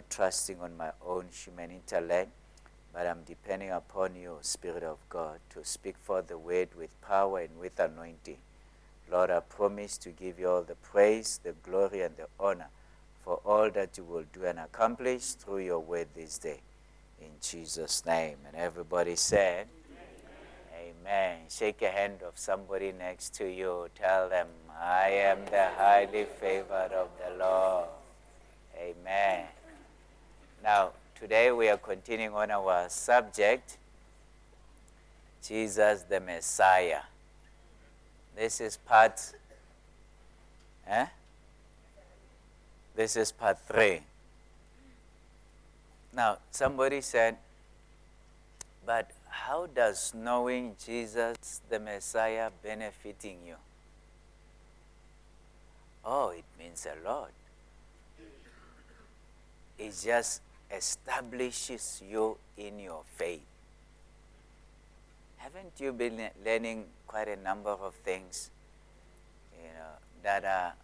not trusting on my own human intellect, but I'm depending upon you, Spirit of God, to speak for the word with power and with anointing. Lord, I promise to give you all the praise, the glory, and the honor for all that you will do and accomplish through your word this day. In Jesus' name. And everybody said, Amen. Amen. Shake a hand of somebody next to you. Tell them, I am the highly favored of the Lord. Amen. Now, today we are continuing on our subject Jesus the Messiah. This is part. Eh? This is part three. Now, somebody said, but how does knowing Jesus the Messiah benefiting you? Oh, it means a lot. It's just establishes you in your faith. Haven't you been learning quite a number of things, you know, that are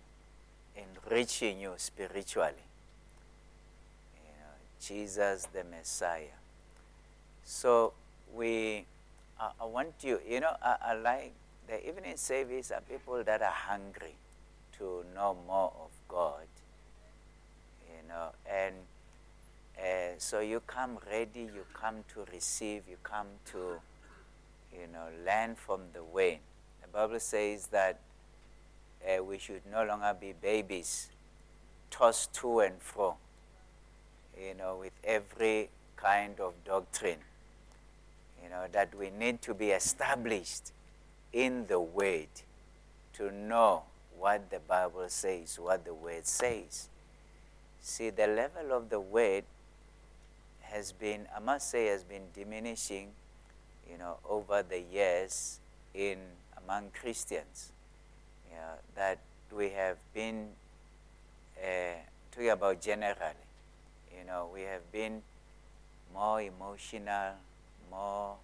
enriching you spiritually? You know, Jesus the Messiah. So we, uh, I want you, you know, I, I like the evening service are people that are hungry to know more of God, you know, and uh, so you come ready, you come to receive, you come to, you know, learn from the way. The Bible says that uh, we should no longer be babies, tossed to and fro, you know, with every kind of doctrine. You know, that we need to be established in the Word to know what the Bible says, what the Word says. See, the level of the Word has been, I must say, has been diminishing, you know, over the years in among Christians. You know, that we have been uh, talking about generally. You know, we have been more emotional, more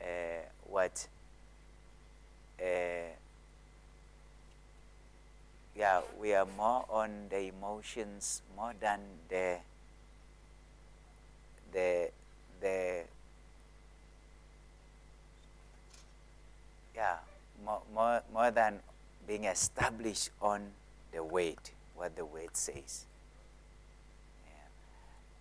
uh, what? Uh, yeah, we are more on the emotions more than the the the yeah more, more, more than being established on the weight what the weight says.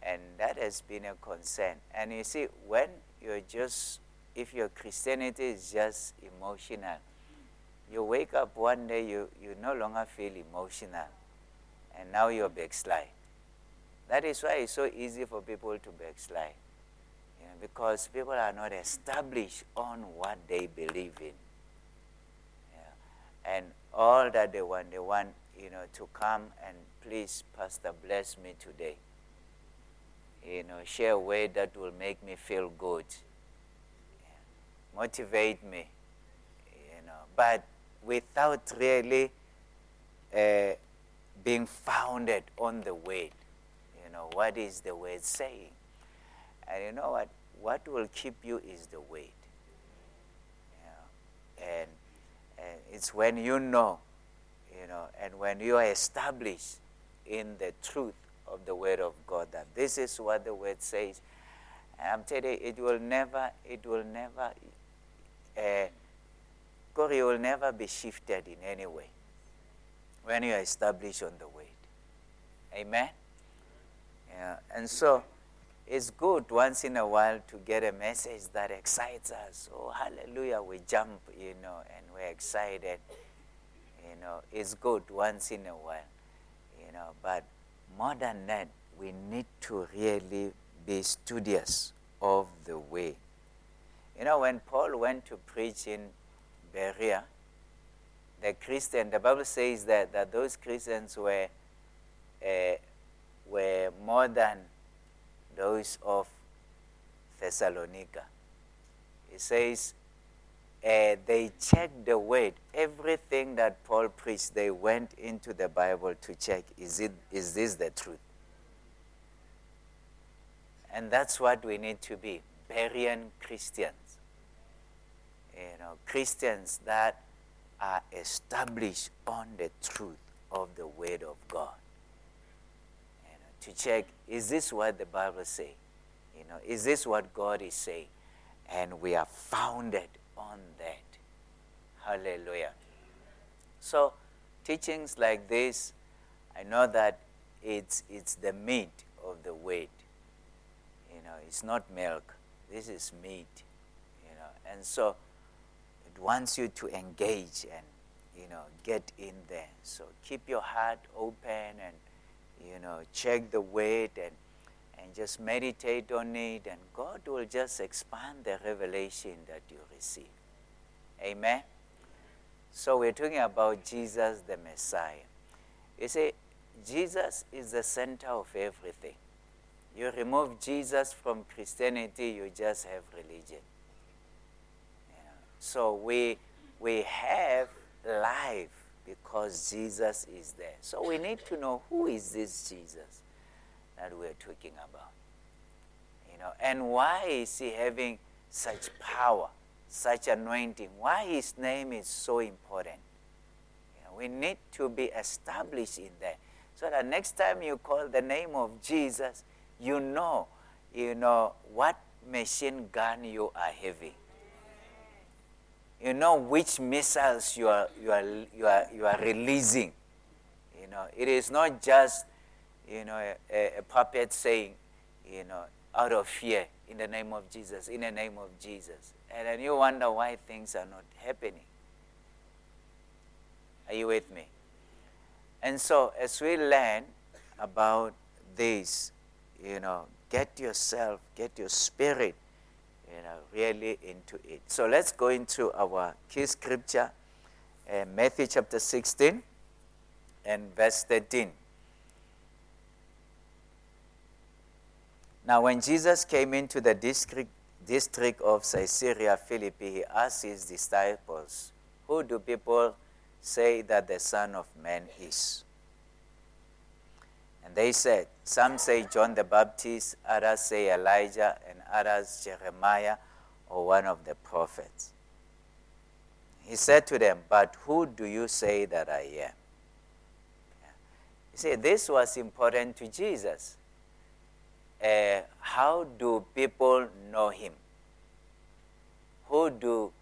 And that has been a concern. And you see when you're just if your christianity is just emotional you wake up one day you, you no longer feel emotional. And now you're backslide that is why it's so easy for people to backslide. Because people are not established on what they believe in. Yeah. And all that they want, they want, you know, to come and please, Pastor, bless me today. You know, share a way that will make me feel good. Yeah. Motivate me. You know, but without really uh, being founded on the word know, what is the word saying? And you know what? What will keep you is the word. And, and it's when you know, you know, and when you are established in the truth of the word of God that this is what the word says. And I'm telling you, it will never, it will never, uh, Corey will never be shifted in any way when you are established on the word. Amen? Yeah, and so it's good once in a while to get a message that excites us. Oh, hallelujah, we jump, you know, and we're excited. You know, it's good once in a while, you know, but more than that, we need to really be studious of the way. You know, when Paul went to preach in Berea, the Christian, the Bible says that, that those Christians were uh, were more than those of Thessalonica. It says uh, they checked the word. Everything that Paul preached, they went into the Bible to check is, it, is this the truth? And that's what we need to be Berean Christians. You know, Christians that are established on the truth of the Word of God to check is this what the Bible say? You know, is this what God is saying? And we are founded on that. Hallelujah. So, teachings like this, I know that it's, it's the meat of the word. You know, it's not milk. This is meat. You know, and so it wants you to engage and you know get in there. So keep your heart open and you know check the weight and and just meditate on it, and God will just expand the revelation that you receive. Amen. So we're talking about Jesus the Messiah. You see, Jesus is the center of everything. You remove Jesus from Christianity, you just have religion. So we, we have life because Jesus is there. So we need to know who is this Jesus that we're talking about. You know, and why is he having such power, such anointing? Why his name is so important? You know, we need to be established in that. So that next time you call the name of Jesus, you know, you know what machine gun you are having. You know which missiles you are, you are, you are, you are releasing. You know, it is not just, you know, a, a puppet saying, you know, out of fear, in the name of Jesus, in the name of Jesus. And then you wonder why things are not happening. Are you with me? And so, as we learn about this, you know, get yourself, get your spirit, you know, really into it. So let's go into our key scripture, uh, Matthew chapter 16 and verse 13. Now, when Jesus came into the district, district of Caesarea Philippi, he asked his disciples, Who do people say that the Son of Man is? And they said, Some say John the Baptist, others say Elijah, and others Jeremiah or one of the prophets. He said to them, But who do you say that I am? You see, this was important to Jesus. Uh, how do people know him? Who do,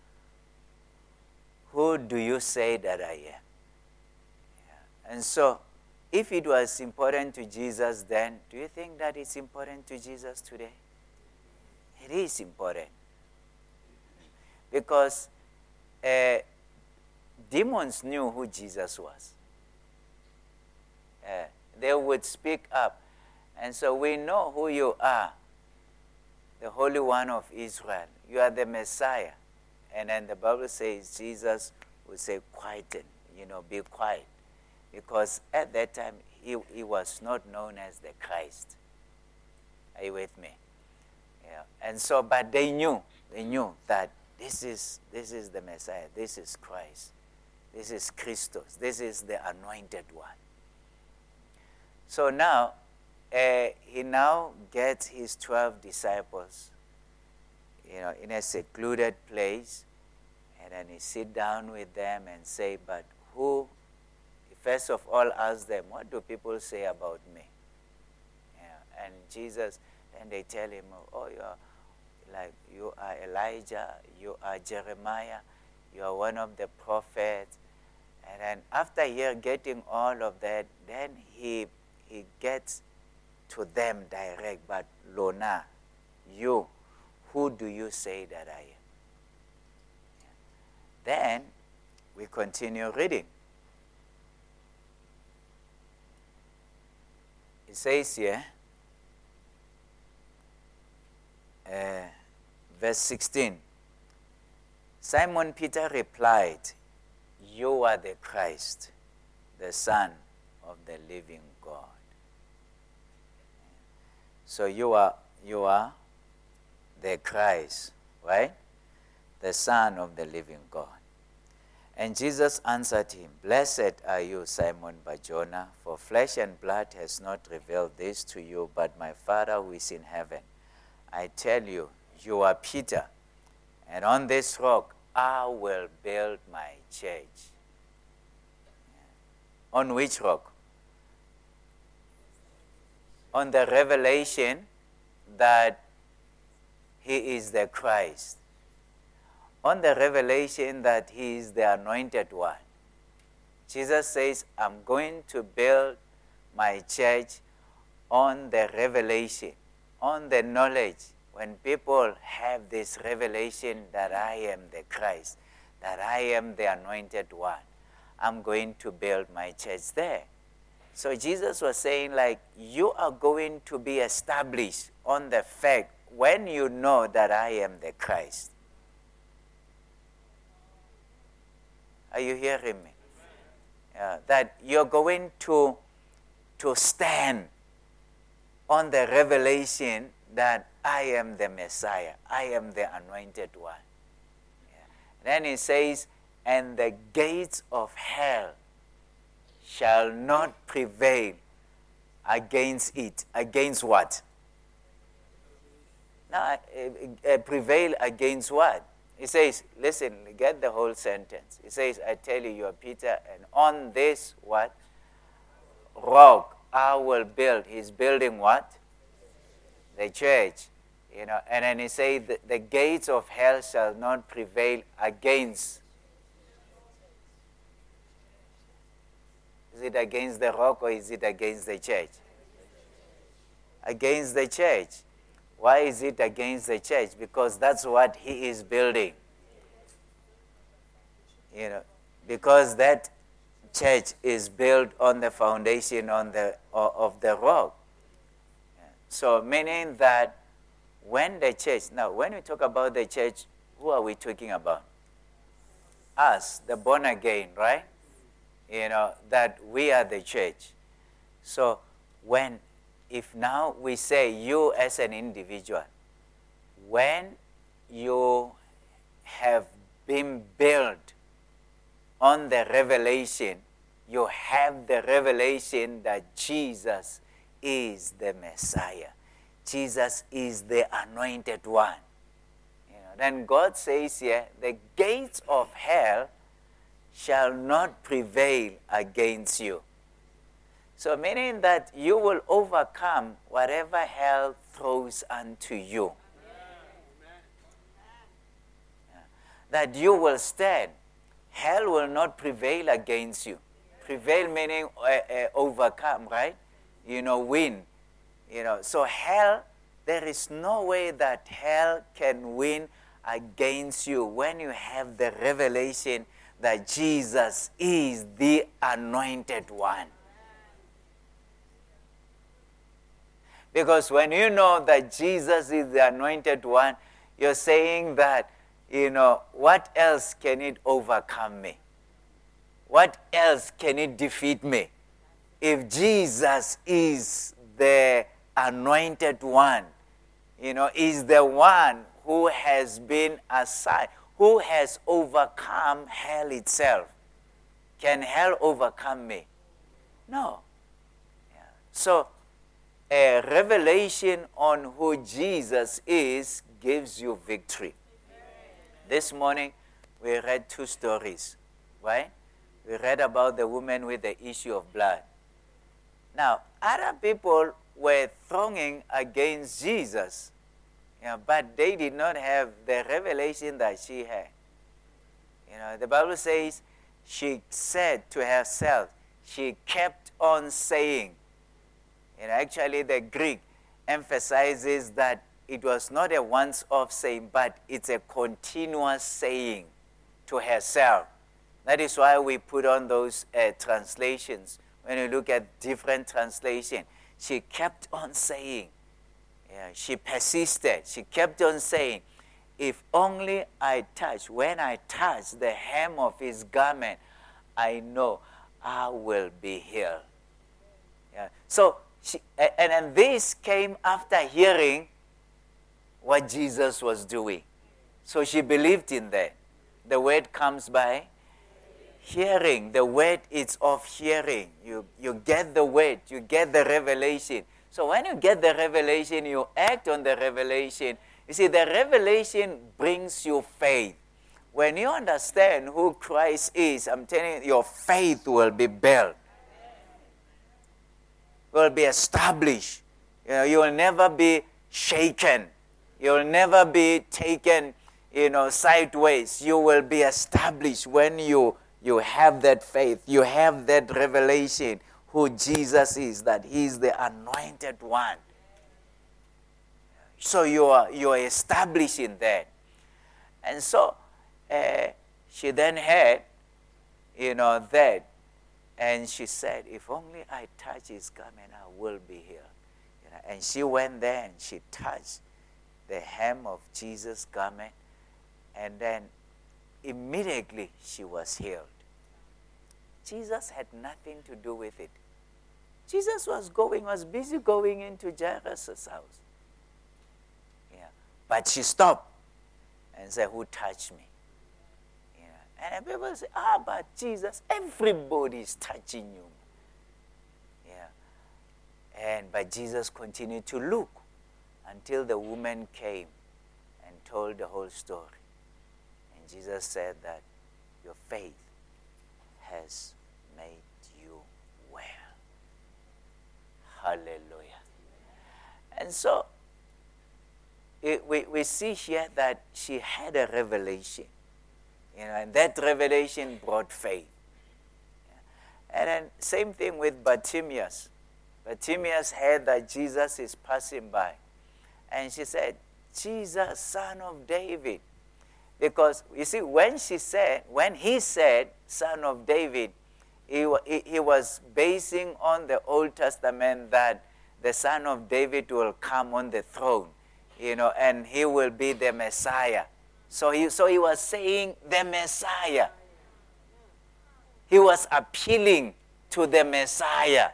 who do you say that I am? And so if it was important to Jesus then, do you think that it's important to Jesus today? It is important. Because uh, demons knew who Jesus was. Uh, they would speak up. And so we know who you are the Holy One of Israel. You are the Messiah. And then the Bible says Jesus would say, Quieten, you know, be quiet because at that time he, he was not known as the Christ. Are you with me? Yeah. And so, but they knew, they knew that this is, this is the Messiah, this is Christ, this is Christos, this is the anointed one. So now, uh, he now gets his 12 disciples, you know, in a secluded place, and then he sit down with them and say, but who first of all ask them, What do people say about me? Yeah. And Jesus, then they tell him, Oh, you are like you are Elijah, you are Jeremiah, you are one of the prophets. And then after here getting all of that, then he he gets to them direct, but Lona, you, who do you say that I am? Then we continue reading. It says here, uh, verse 16 Simon Peter replied, You are the Christ, the Son of the living God. So you are, you are the Christ, right? The Son of the living God. And Jesus answered him, Blessed are you, Simon Barjona, for flesh and blood has not revealed this to you, but my Father who is in heaven. I tell you, you are Peter, and on this rock I will build my church. On which rock? on the revelation that he is the Christ, on the revelation that he is the anointed one. Jesus says, I'm going to build my church on the revelation, on the knowledge. When people have this revelation that I am the Christ, that I am the anointed one, I'm going to build my church there. So Jesus was saying, like, you are going to be established on the fact when you know that I am the Christ. Are you hearing me? That you're going to, to stand on the revelation that I am the Messiah, I am the anointed one. Yeah. Then he says, and the gates of hell shall not prevail against it. Against what? Now, uh, uh, prevail against what? He says, listen, get the whole sentence. He says, I tell you, you are Peter, and on this what? Rock I will build. He's building what? The church. You know, and then he says, the, the gates of hell shall not prevail against. Is it against the rock or is it against the church? Against the church. Why is it against the church? Because that's what he is building. You know, because that church is built on the foundation on the, of the rock. So, meaning that when the church, now, when we talk about the church, who are we talking about? Us, the born again, right? You know, that we are the church. So, when if now we say you as an individual, when you have been built on the revelation, you have the revelation that Jesus is the Messiah. Jesus is the anointed one. You know, then God says here, the gates of hell shall not prevail against you. So, meaning that you will overcome whatever hell throws unto you. That you will stand. Hell will not prevail against you. Prevail meaning uh, uh, overcome, right? You know, win. You know, so hell, there is no way that hell can win against you when you have the revelation that Jesus is the anointed one. Because when you know that Jesus is the anointed one, you're saying that, you know, what else can it overcome me? What else can it defeat me? If Jesus is the anointed one, you know, is the one who has been assigned, who has overcome hell itself. Can hell overcome me? No. Yeah. So a revelation on who Jesus is gives you victory. This morning, we read two stories, right? We read about the woman with the issue of blood. Now, other people were thronging against Jesus, you know, but they did not have the revelation that she had. You know, the Bible says she said to herself, she kept on saying, and actually, the Greek emphasizes that it was not a once off saying, but it's a continuous saying to herself. That is why we put on those uh, translations. When you look at different translation, she kept on saying, yeah, she persisted. She kept on saying, if only I touch, when I touch the hem of his garment, I know I will be healed. Yeah. So she, and, and this came after hearing what Jesus was doing. So she believed in that. The word comes by hearing. The word is of hearing. You, you get the word, you get the revelation. So when you get the revelation, you act on the revelation. You see, the revelation brings you faith. When you understand who Christ is, I'm telling you, your faith will be built will be established. You know, you will never be shaken. You will never be taken, you know, sideways. You will be established when you you have that faith. You have that revelation who Jesus is, that He is the anointed one. So you are you are establishing that. And so uh, she then had, you know, that. And she said, If only I touch his garment, I will be healed. You know, and she went there and she touched the hem of Jesus' garment. And then immediately she was healed. Jesus had nothing to do with it. Jesus was going, was busy going into Jairus' house. Yeah. But she stopped and said, Who touched me? And people say, ah, but Jesus, everybody is touching you. Yeah. And but Jesus continued to look until the woman came and told the whole story. And Jesus said that your faith has made you well. Hallelujah. And so it, we, we see here that she had a revelation. You know, and that revelation brought faith. And then same thing with Bartimaeus. Bartimaeus heard that Jesus is passing by. And she said, Jesus, son of David. Because you see, when she said, when he said, son of David, he, he was basing on the Old Testament that the son of David will come on the throne, you know, and he will be the Messiah. So he, so he was saying the Messiah. He was appealing to the Messiah,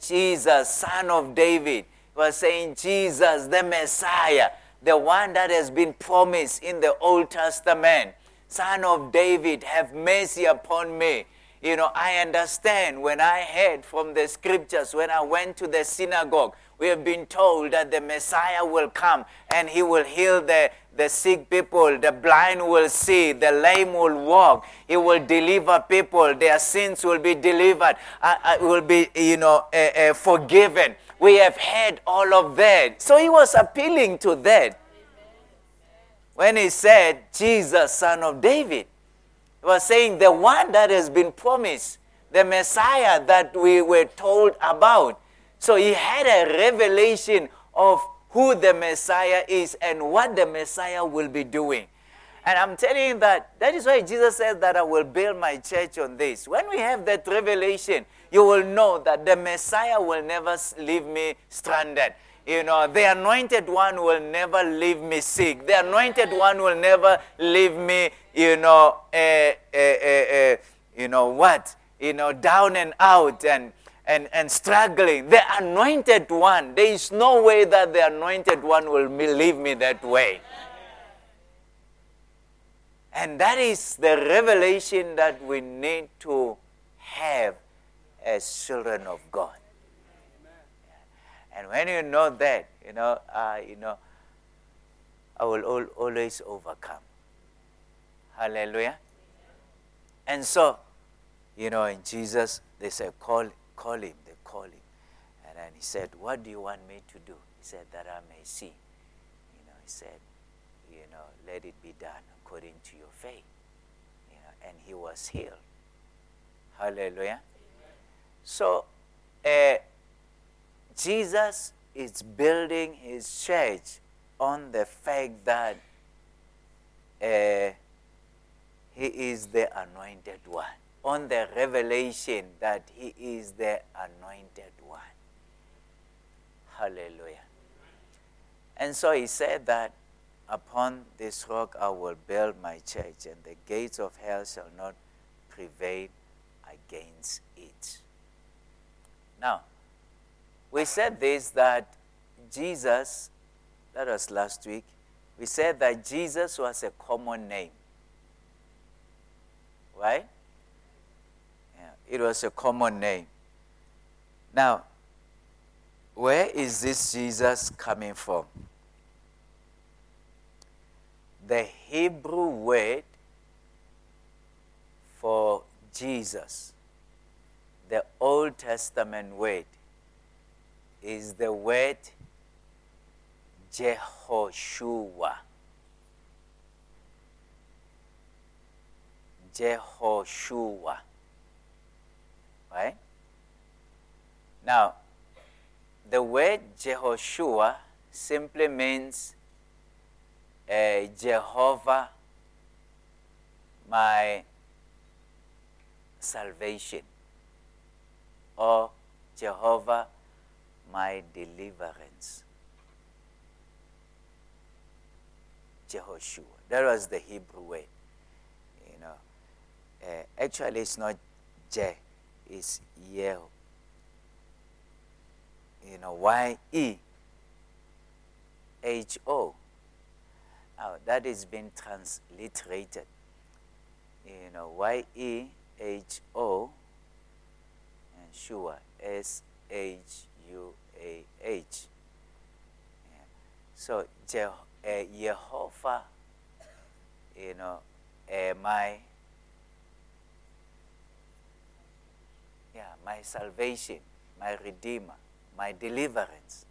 Jesus, son of David. He was saying, Jesus, the Messiah, the one that has been promised in the Old Testament. Son of David, have mercy upon me. You know, I understand when I heard from the scriptures, when I went to the synagogue, we have been told that the Messiah will come and he will heal the, the sick people, the blind will see, the lame will walk, he will deliver people, their sins will be delivered, uh, uh, will be, you know, uh, uh, forgiven. We have heard all of that. So he was appealing to that. When he said, Jesus, son of David, he was saying the one that has been promised, the Messiah that we were told about. So he had a revelation of who the Messiah is and what the Messiah will be doing. And I'm telling you that that is why Jesus says that I will build my church on this. When we have that revelation, you will know that the Messiah will never leave me stranded. You know, the anointed one will never leave me sick. The anointed one will never leave me, you know, uh, uh, uh, you know what? You know, down and out and and, and struggling. The anointed one, there is no way that the anointed one will leave me that way. And that is the revelation that we need to have as children of God. And when you know that, you know, uh, you know, I will al- always overcome. Hallelujah. And so, you know, in Jesus, they say, call call him, they call him. And then he said, What do you want me to do? He said, That I may see. You know, he said, You know, let it be done according to your faith. You know, and he was healed. Hallelujah. Amen. So, uh, Jesus is building his church on the fact that uh, he is the anointed one on the revelation that he is the anointed one. Hallelujah. And so he said that upon this rock I will build my church, and the gates of hell shall not prevail against it. Now, we said this that Jesus, that was last week, we said that Jesus was a common name. Right? It was a common name. Now, where is this Jesus coming from? The Hebrew word for Jesus, the Old Testament word, is the word Jehoshua. Jehoshua. Right? Now, the word Jehoshua simply means uh, Jehovah, my salvation, or Jehovah, my deliverance. Jehoshua. That was the Hebrew way. You know, uh, actually, it's not Je, it's Yeh. You know, Y E H O. Now, that is being transliterated. You know, Y E H O and Shua, S H U A H. So, Je- uh, Jehovah, you know, uh, my yeah, my salvation, my redeemer, my deliverance.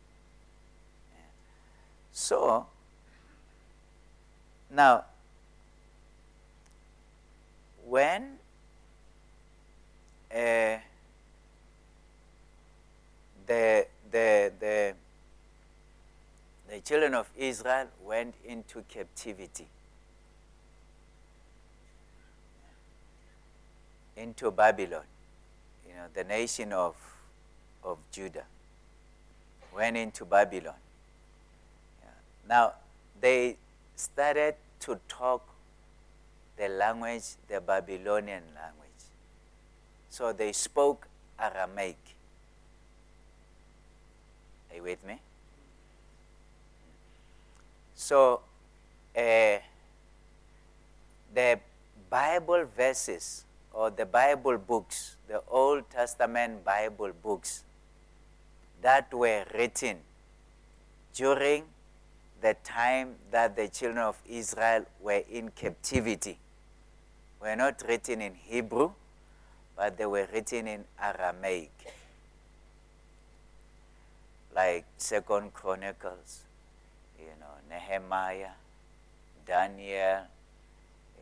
Yeah. So now, when uh, the the the the children of Israel went into captivity, into Babylon. You know, the nation of, of Judah went into Babylon. Yeah. Now, they started to talk the language, the Babylonian language. So they spoke Aramaic. Are you with me? So, uh, the Bible verses or the Bible books, the Old Testament Bible books that were written during the time that the children of Israel were in captivity were not written in Hebrew, but they were written in Aramaic, like Second Chronicles, you know, Nehemiah, Daniel.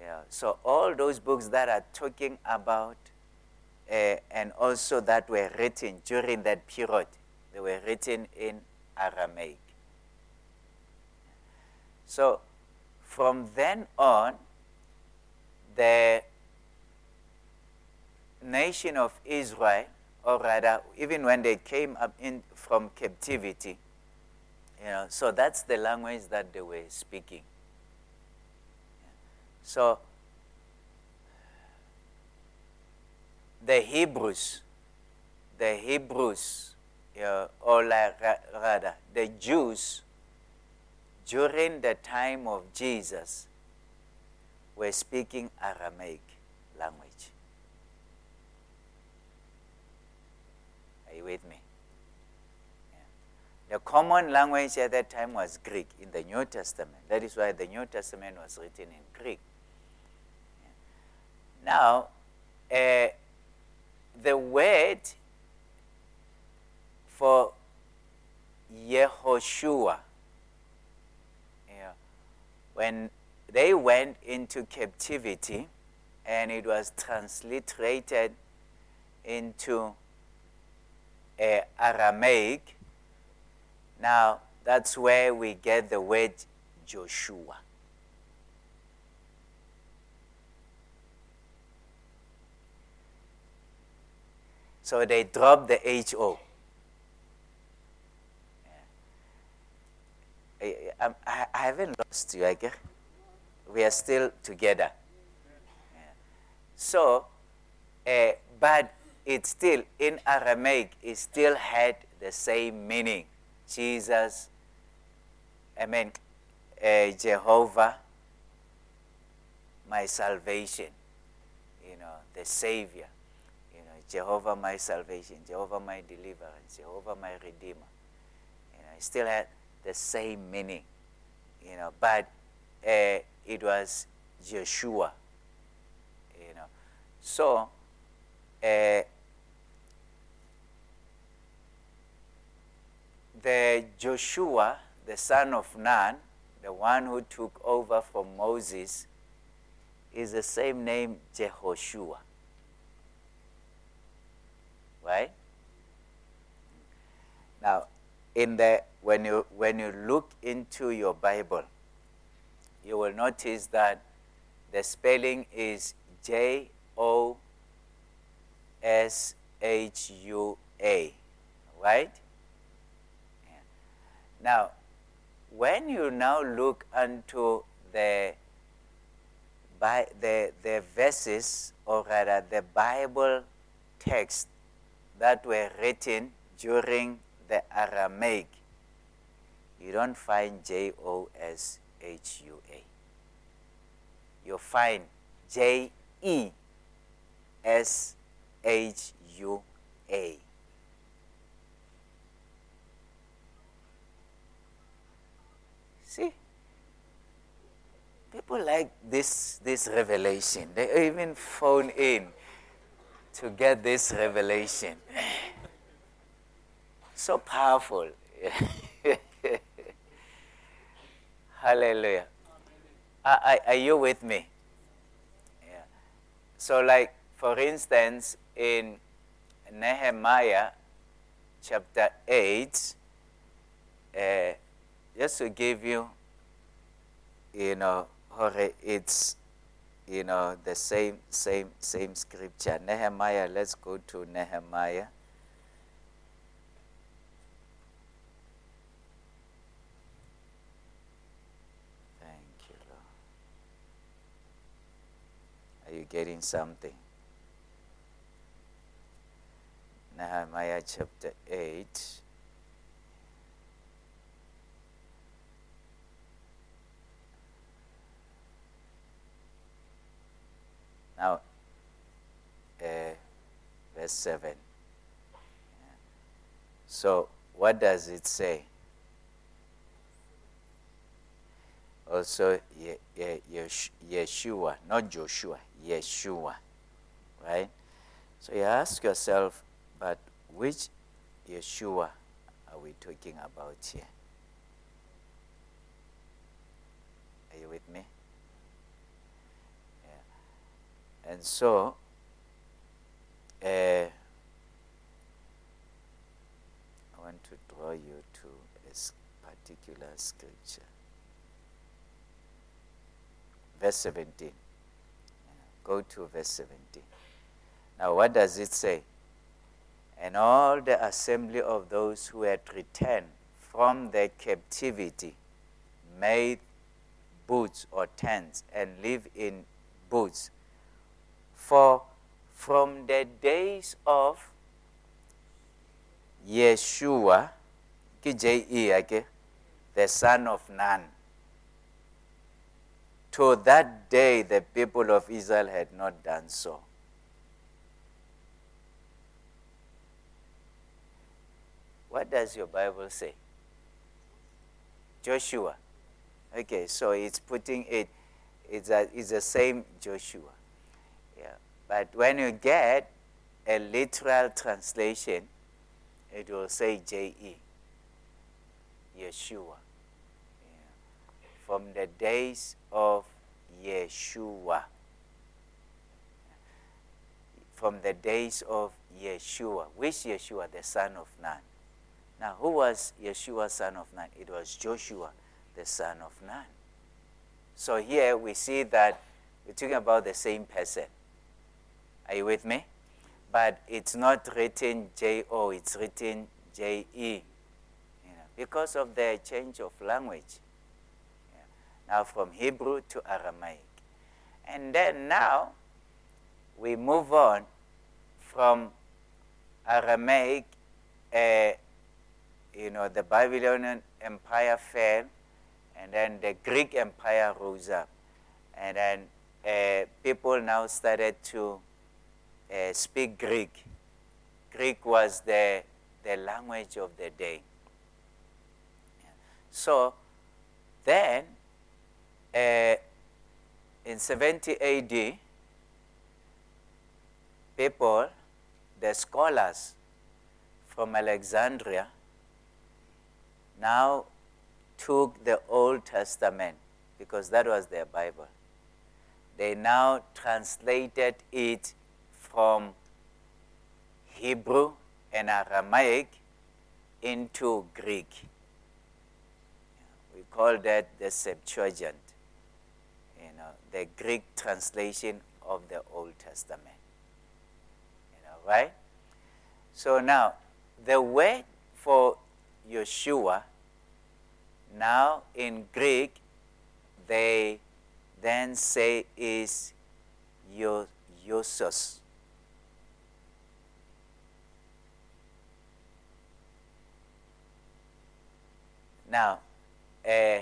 Yeah. So all those books that are talking about, uh, and also that were written during that period, they were written in Aramaic. So from then on, the nation of Israel, or rather, even when they came up in from captivity, you know, so that's the language that they were speaking. So the Hebrews, the Hebrews, know, or rather, the Jews, during the time of Jesus, were speaking Aramaic language. Are you with me? The common language at that time was Greek in the New Testament. That is why the New Testament was written in Greek. Now, uh, the word for Yehoshua, when they went into captivity and it was transliterated into uh, Aramaic, now, that's where we get the word Joshua. So they dropped the HO. I, I, I haven't lost you, guess. We are still together. So, uh, but it still, in Aramaic, it still had the same meaning. Jesus, I mean, uh, Jehovah, my salvation, you know, the Savior, Jehovah, my salvation, Jehovah, my deliverance, Jehovah, my Redeemer. You know, it still had the same meaning, you know, but uh, it was Yeshua, you know. So, uh, the Joshua the son of Nun, the one who took over from Moses, is the same name Jehoshua. Right? Now, in the when you when you look into your Bible, you will notice that the spelling is J O S H U A, right? Yeah. Now, when you now look into the by the, the verses or rather the Bible text that were written during the Aramaic, you don't find J O S H U A. You find J E S H U A. See? People like this, this revelation. They even phone in to get this revelation. So powerful. Hallelujah. Are, are, you with me? Yeah. So, like, for instance, in Nehemiah chapter 8, uh, just to give you, you know, it's, you know, the same, same, same scripture. Nehemiah, let's go to Nehemiah. Thank you, Lord. Are you getting something? Nehemiah chapter 8. Now, uh, verse 7. So, what does it say? Oh, also, Ye- Ye- Yeshua, not Joshua, Yeshua, right? So you ask yourself, but which Yeshua are we talking about here? Are you with me? Yeah. And so, uh, I want to draw you to a particular scripture. Verse 17. Go to verse 17. Now, what does it say? And all the assembly of those who had returned from their captivity made booths or tents and live in booths. For from the days of Yeshua, the son of Nun, to that day the people of Israel had not done so. What does your Bible say? Joshua. Okay, so it's putting it, it's, a, it's the same Joshua. But when you get a literal translation, it will say J-E, Yeshua. Yeah. From the days of Yeshua. From the days of Yeshua. Which Yeshua? The son of Nun. Now, who was Yeshua, son of Nun? It was Joshua, the son of Nun. So here we see that we're talking about the same person. Are you with me? But it's not written J O, it's written J E. You know, because of the change of language. Yeah. Now from Hebrew to Aramaic. And then now we move on from Aramaic. Uh, you know, the Babylonian Empire fell, and then the Greek Empire rose up. And then uh, people now started to uh, speak Greek. Greek was the, the language of the day. So then, uh, in 70 AD, people, the scholars from Alexandria, now took the Old Testament, because that was their Bible, they now translated it from Hebrew and Aramaic into Greek. We call that the Septuagint, you know, the Greek translation of the Old Testament. You know, right? So now, the word for Yeshua, now in Greek, they then say is Iosos. Now, uh,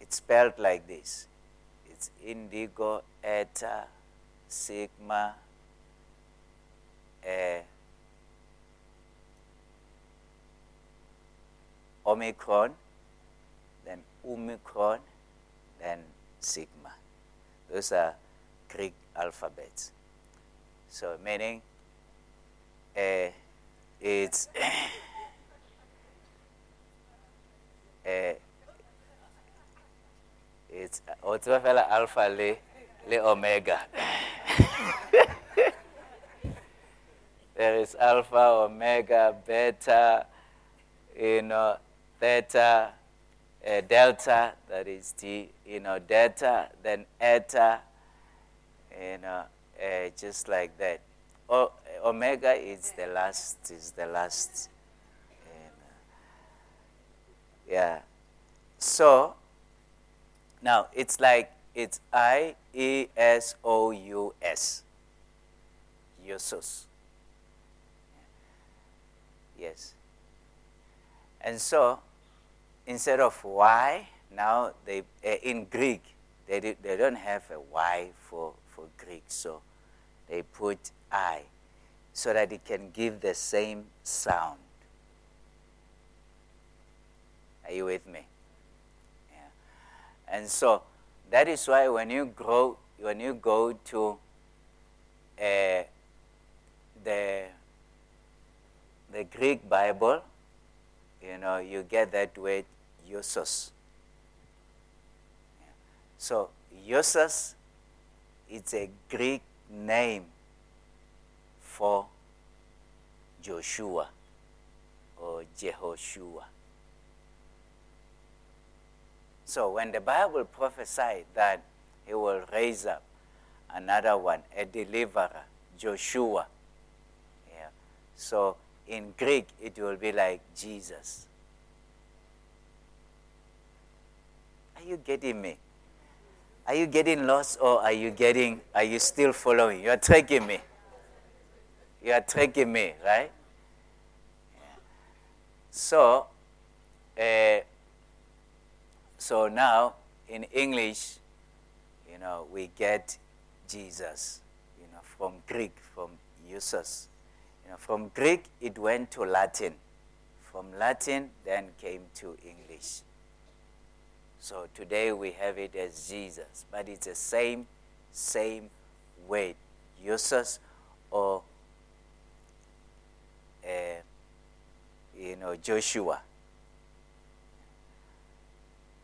it's spelled like this it's indigo, eta, sigma, uh, omicron, then omicron, then sigma. Those are Greek alphabets. So meaning uh, it's uh, it's otibafela alpha le le omega. There is alpha omega beta you know theta uh, delta that is t you know delta then eta you know uh, just like that omega is the last is the last and, uh, yeah. So now it's like it's i e s o u s. Iosos. yes. And so instead of y now they uh, in greek they, they don't have a y for, for greek. So they put i so that it can give the same sound. Are you with me? Yeah. And so that is why when you grow, when you go to uh, the the Greek Bible, you know, you get that word Iosos. Yeah. So Iosos, it's a Greek name for Joshua or Jehoshua. So when the Bible prophesied that he will raise up another one, a deliverer, Joshua. Yeah. So in Greek it will be like Jesus. Are you getting me? Are you getting lost or are you getting are you still following? You're taking me. You are tracking me, right? So, uh, so now in English, you know, we get Jesus, you know, from Greek, from Iosos. You know, from Greek it went to Latin. From Latin then came to English. So today we have it as Jesus, but it's the same, same word, Iosos or uh, you know Joshua.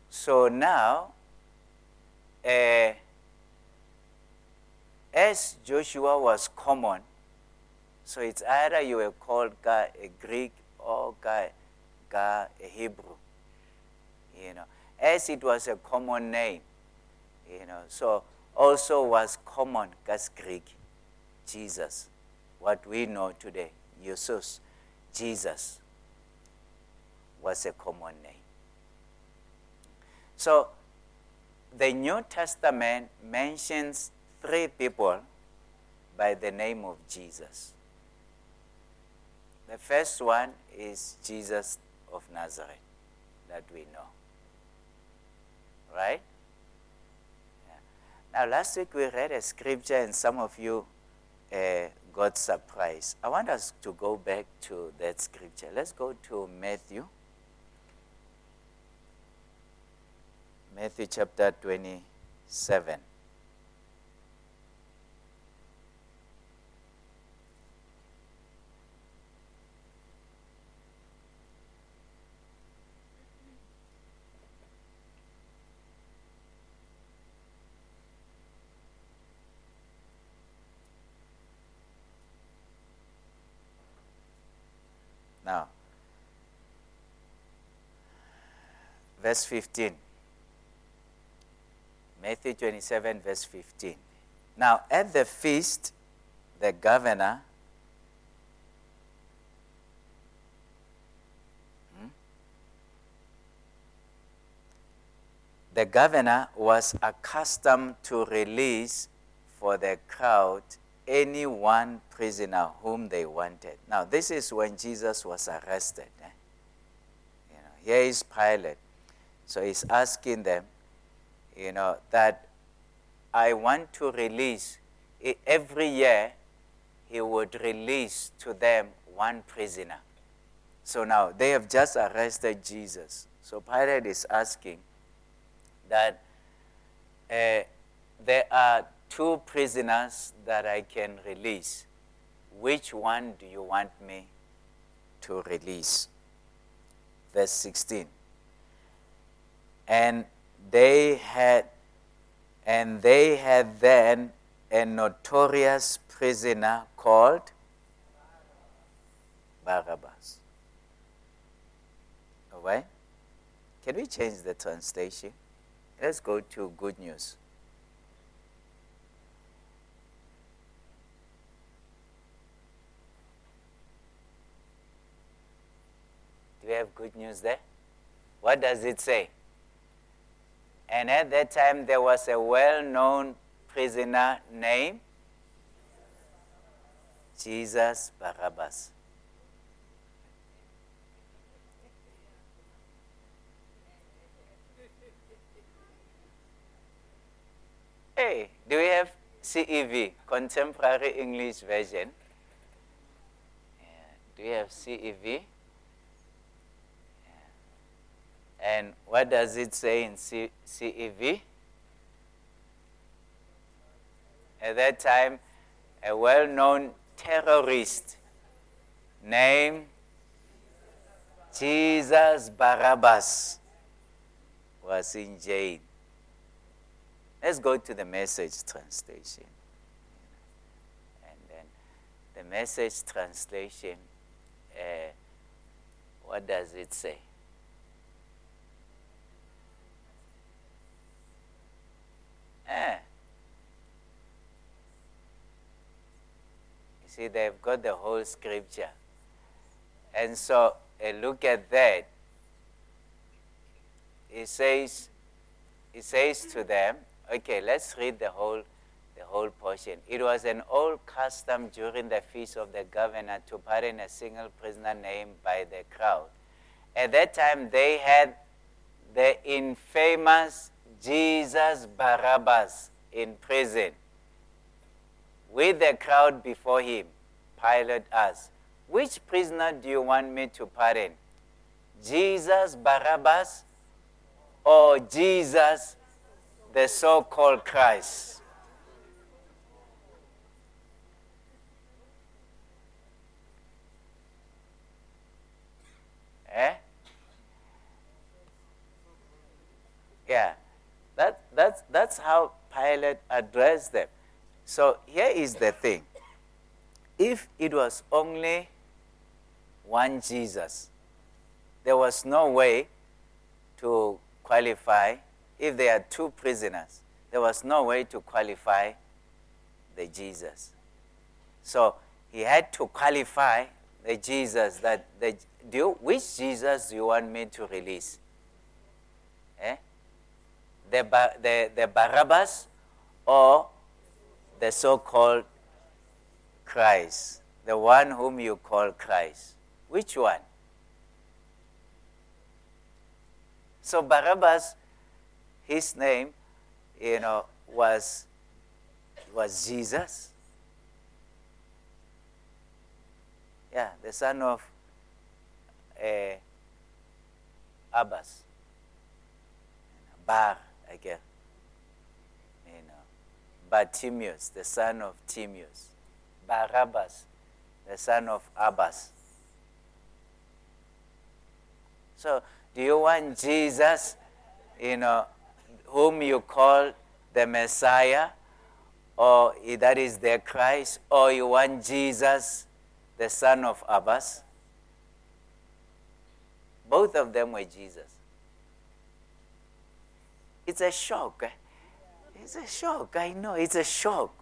So now, uh, as Joshua was common, so it's either you were called God a Greek or God, God a Hebrew. You know, as it was a common name, you know, so also was common God's Greek, Jesus, what we know today, Jesus, Jesus was a common name. So the New Testament mentions three people by the name of Jesus. The first one is Jesus of Nazareth that we know. Right? Yeah. Now, last week we read a scripture, and some of you uh, got surprise. I want us to go back to that scripture. Let's go to Matthew. Matthew chapter 27. Now, verse 15. Matthew 27, verse 15. Now, at the feast, the governor hmm? the governor was accustomed to release for the crowd any one prisoner whom they wanted. Now, this is when Jesus was arrested. Eh? You know, here is Pilate. So he's asking them, you know, that I want to release. Every year, he would release to them one prisoner. So now they have just arrested Jesus. So Pilate is asking that uh, there are two prisoners that I can release. Which one do you want me to release? Verse 16. And they had and they had then a notorious prisoner called Barabbas. All right? Can we change the translation? Let's go to good news. Do we have good news there? What does it say? And at that time, there was a well known prisoner named Jesus Barabbas. Hey, do we have CEV, Contemporary English Version? Yeah. Do we have CEV? And what does it say in C- CEV? At that time, a well known terrorist named Jesus Barabbas was in jail. Let's go to the message translation. And then the message translation, uh, what does it say? Eh. You see, they've got the whole scripture. And so, uh, look at that. It says, it says to them, okay, let's read the whole, the whole portion. It was an old custom during the feast of the governor to pardon a single prisoner named by the crowd. At that time, they had the infamous Jesus Barabbas in prison with the crowd before him. Pilate asked, Which prisoner do you want me to pardon? Jesus Barabbas or Jesus, the so called Christ? Eh? Yeah. That, that's, that's how Pilate addressed them. So here is the thing. If it was only one Jesus, there was no way to qualify. If there are two prisoners, there was no way to qualify the Jesus. So he had to qualify the Jesus that the, do you, which Jesus do you want me to release? Eh? The, the, the Barabbas or the so called Christ, the one whom you call Christ. Which one? So Barabbas, his name, you know, was, was Jesus. Yeah, the son of uh, Abbas. Bar again. You know, Bartimaeus, the son of Timaeus. Barabbas, the son of Abbas. So, do you want Jesus, you know, whom you call the Messiah, or that is the Christ, or you want Jesus, the son of Abbas? Both of them were Jesus. It's a shock. It's a shock. I know, it's a shock.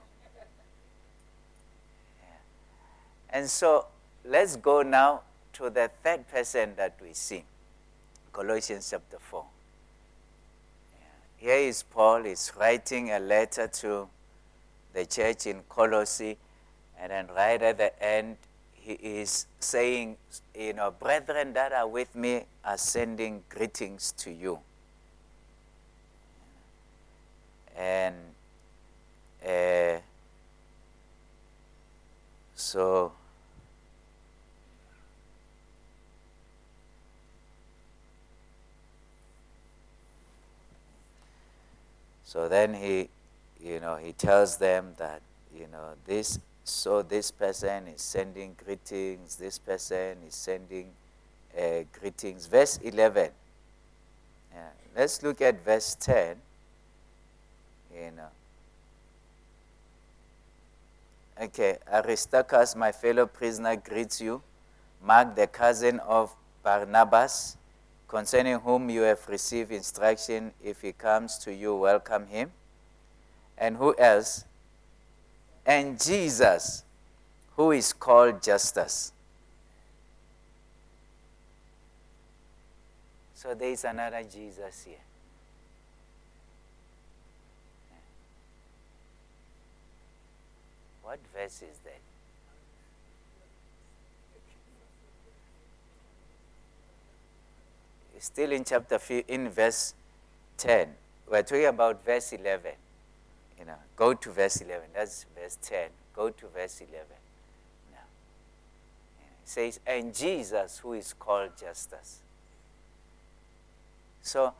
And so let's go now to the third person that we see Colossians chapter 4. Here is Paul, he's writing a letter to the church in Colossae, and then right at the end, he is saying, You know, brethren that are with me are sending greetings to you. And uh, so, so then he, you know, he tells them that, you know, this so this person is sending greetings, this person is sending uh, greetings. Verse 11. Yeah. Let's look at verse 10. You uh, know. Okay, Aristarchus, my fellow prisoner, greets you. Mark, the cousin of Barnabas, concerning whom you have received instruction, if he comes to you, welcome him. And who else? and Jesus, who is called Justus. So there is another Jesus here. What verse is that? Still in chapter in verse 10. We're talking about verse 11. You know, go to verse 11. That's verse 10. Go to verse 11. Now, it says, and Jesus, who is called Justus. So,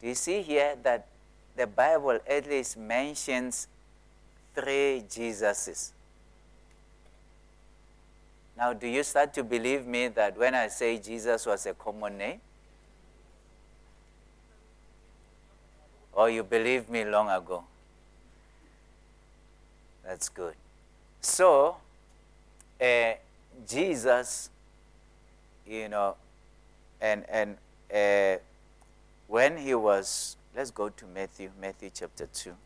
do you see here that the Bible at least mentions three Jesuses? Now, do you start to believe me that when I say Jesus was a common name? Or you believe me long ago? That's good. So, uh, Jesus, you know, and and uh, when he was, let's go to Matthew, Matthew chapter two.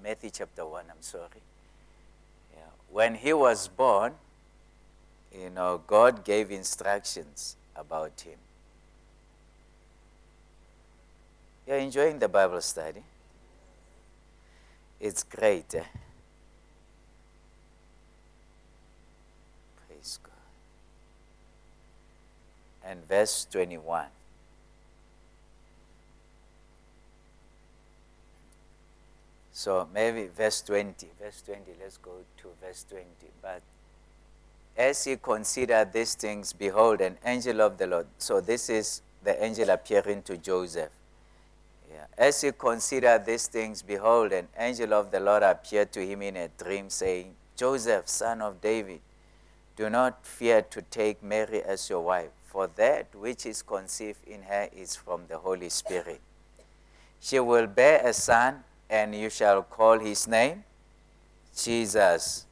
Matthew chapter one. I'm sorry. Yeah. When he was born, you know, God gave instructions about him. You're enjoying the Bible study? It's great. Eh? Praise God. And verse 21. So maybe verse 20. Verse 20, let's go to verse 20. But as he considered these things, behold, an angel of the Lord. So this is the angel appearing to Joseph. Yeah. As he considered these things, behold, an angel of the Lord appeared to him in a dream, saying, Joseph, son of David, do not fear to take Mary as your wife for that which is conceived in her is from the Holy Spirit. She will bear a son, and you shall call his name Jesus,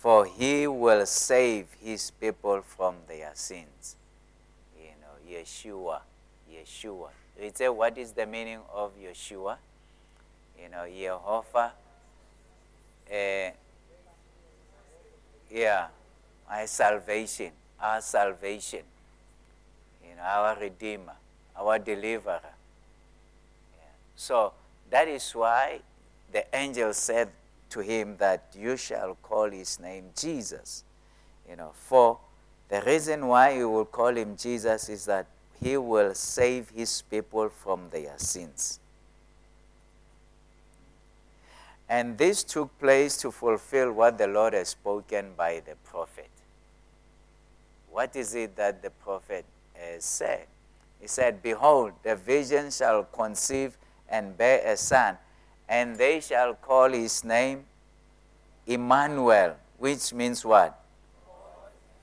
for he will save his people from their sins. You know, Yeshua, Yeshua. You say, what is the meaning of Yeshua? You know, Jehovah. Uh, yeah, my salvation, our salvation You know, our Redeemer, our Deliverer. Yeah. So that is why the angel said to him that you shall call his name Jesus. You know, for the reason why you will call him Jesus is that he will save his people from their sins. And this took place to fulfill what the Lord has spoken by the prophet. What is it that the prophet has said. He said, Behold, the vision shall conceive and bear a son, and they shall call his name Emmanuel, which means what?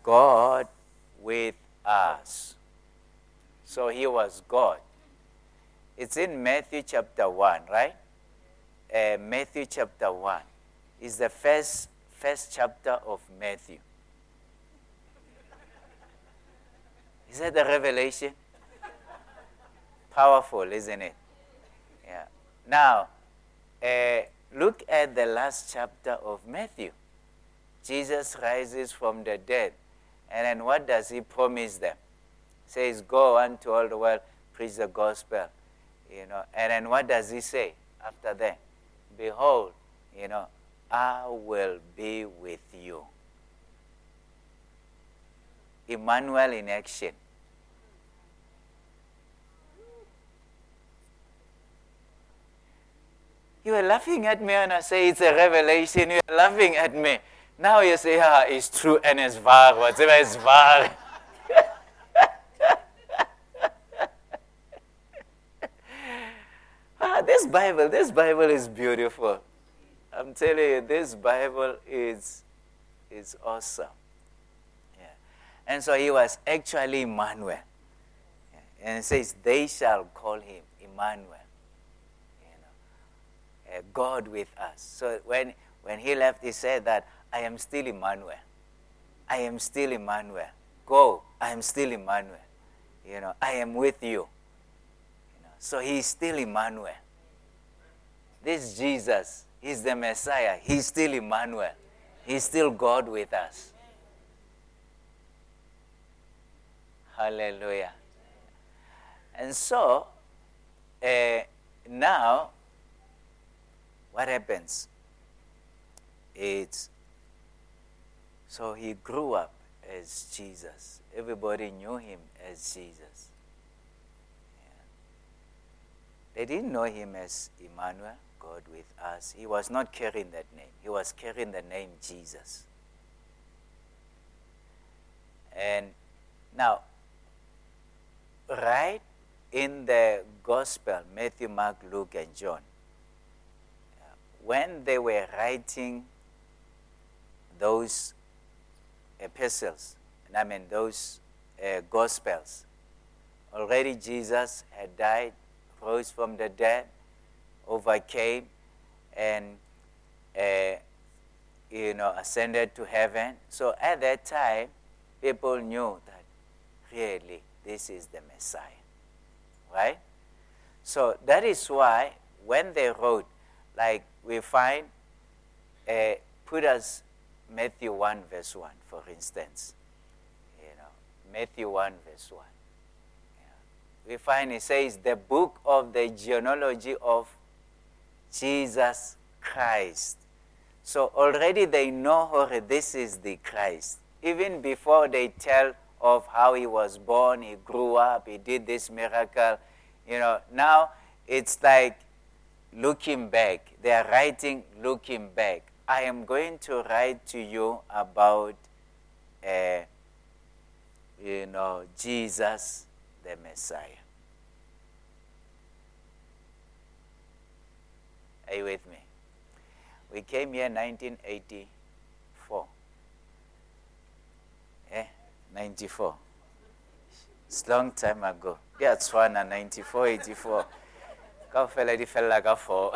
God with us. So he was God. It's in Matthew chapter 1, right? Uh, Matthew chapter 1 is the first, first chapter of Matthew. Is that the revelation? Powerful, isn't it? Yeah. Now, uh, look at the last chapter of Matthew. Jesus rises from the dead. And then what does he promise them? He says, Go unto all the world, preach the gospel. You know, and then what does he say after that? Behold, you know, I will be with you. Emmanuel in action. You are laughing at me and I say it's a revelation. You are laughing at me. Now you say, ah, it's true and it's var, whatever is var. ah, this Bible, this Bible is beautiful. I'm telling you, this Bible is, is awesome. Yeah. And so he was actually Emmanuel. Yeah. And it says, they shall call him Emmanuel. Uh, God with us. So when, when he left, he said that, I am still Emmanuel. I am still Emmanuel. Go, I am still Emmanuel. You know, I am with you. you know, so he is still Emmanuel. This Jesus He's the Messiah. He's still Emmanuel. He's still God with us. Hallelujah. And so, uh, now, what happens? It's so he grew up as Jesus. Everybody knew him as Jesus. Yeah. They didn't know him as Emmanuel. God with us. He was not carrying that name, he was carrying the name Jesus. And now, right in the Gospel, Matthew, Mark, Luke, and John, when they were writing those epistles, and I mean those uh, Gospels, already Jesus had died, rose from the dead, overcame and uh, you know ascended to heaven. So at that time, people knew that really this is the Messiah, right? So that is why when they wrote, like we find, uh, put us Matthew 1 verse 1, for instance. You know, Matthew 1 verse 1. Yeah. We find it says the book of the genealogy of Jesus Christ. So already they know oh, this is the Christ. Even before they tell of how he was born, he grew up, he did this miracle. You know, now it's like looking back. They are writing looking back. I am going to write to you about, uh, you know, Jesus the Messiah. Are you with me? We came here in 1984. Eh, 94. It's long time ago. Yeah, it's one 94, 84. Ka fela di fella ka 4.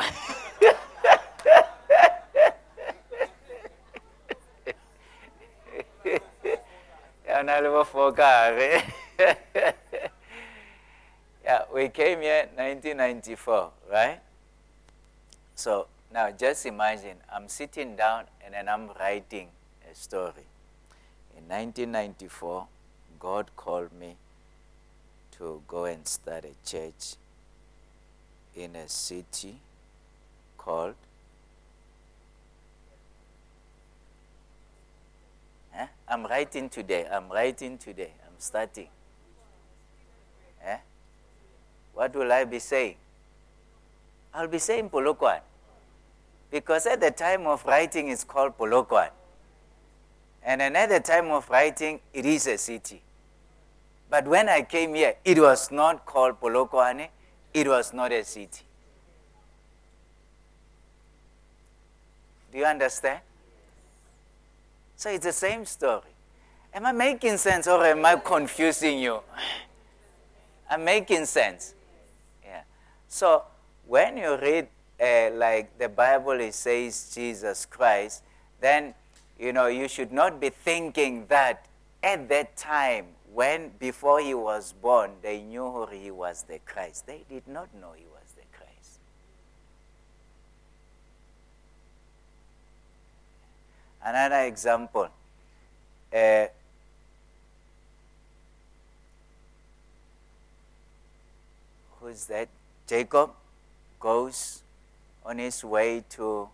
Yeah, we came here in 1994, right? So now just imagine I'm sitting down and then I'm writing a story. In 1994, God called me to go and start a church in a city called eh? I'm writing today. I'm writing today. I'm starting. Eh? What will I be saying? I'll be saying Polokwane. Because at the time of writing, it's called Polokwane. And at the time of writing, it is a city. But when I came here, it was not called Polokwane, it was not a city. Do you understand? So it's the same story. Am I making sense or am I confusing you? I'm making sense. Yeah. So when you read uh, like the Bible it says Jesus Christ, then you know you should not be thinking that at that time when before he was born, they knew he was the Christ. They did not know he was the Christ. Another example. Uh, who's that? Jacob goes on his way to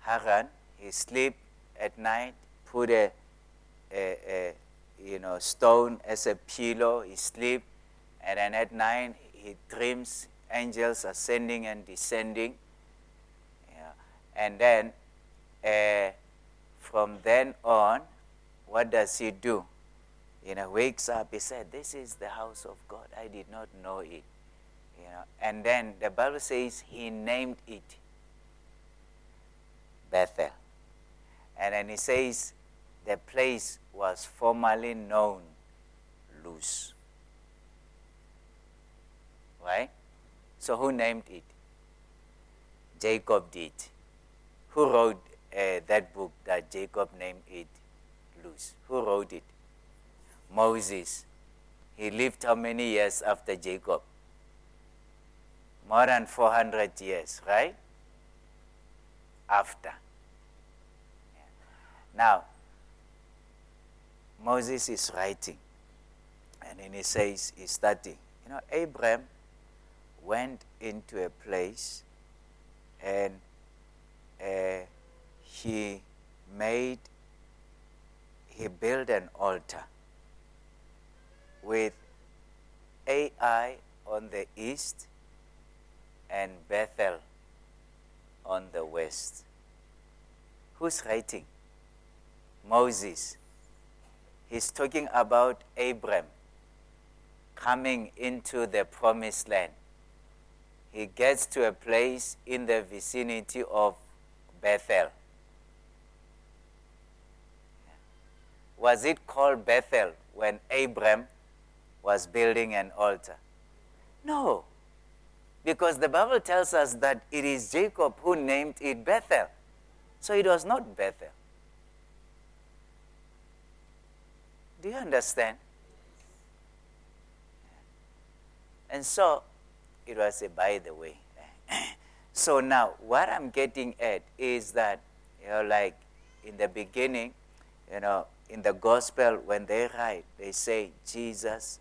Haran. He sleep at night, put a, a, a you know stone as a pillow. He sleep, and then at night he dreams angels ascending and descending. Yeah. And then uh, from then on, what does he do? You know, wakes up. He said, "This is the house of God. I did not know it." You know, and then the Bible says he named it Bethel. And then he says the place was formerly known Luz. Right? So who named it? Jacob did. Who wrote uh, that book that Jacob named it Luz? Who wrote it? Moses. He lived how many years after Jacob? More than 400 years, right? After. Now, Moses is writing, and then he says, he's starting. You know, Abraham went into a place and uh, he made, he built an altar with Ai on the east and Bethel on the west. Who's writing? Moses. He's talking about Abram coming into the promised land. He gets to a place in the vicinity of Bethel. Was it called Bethel when Abram was building an altar? No, because the Bible tells us that it is Jacob who named it Bethel. So it was not Bethel. Do you understand? And so it was a by the way. so now what I'm getting at is that, you know, like in the beginning, you know, in the gospel, when they write, they say Jesus,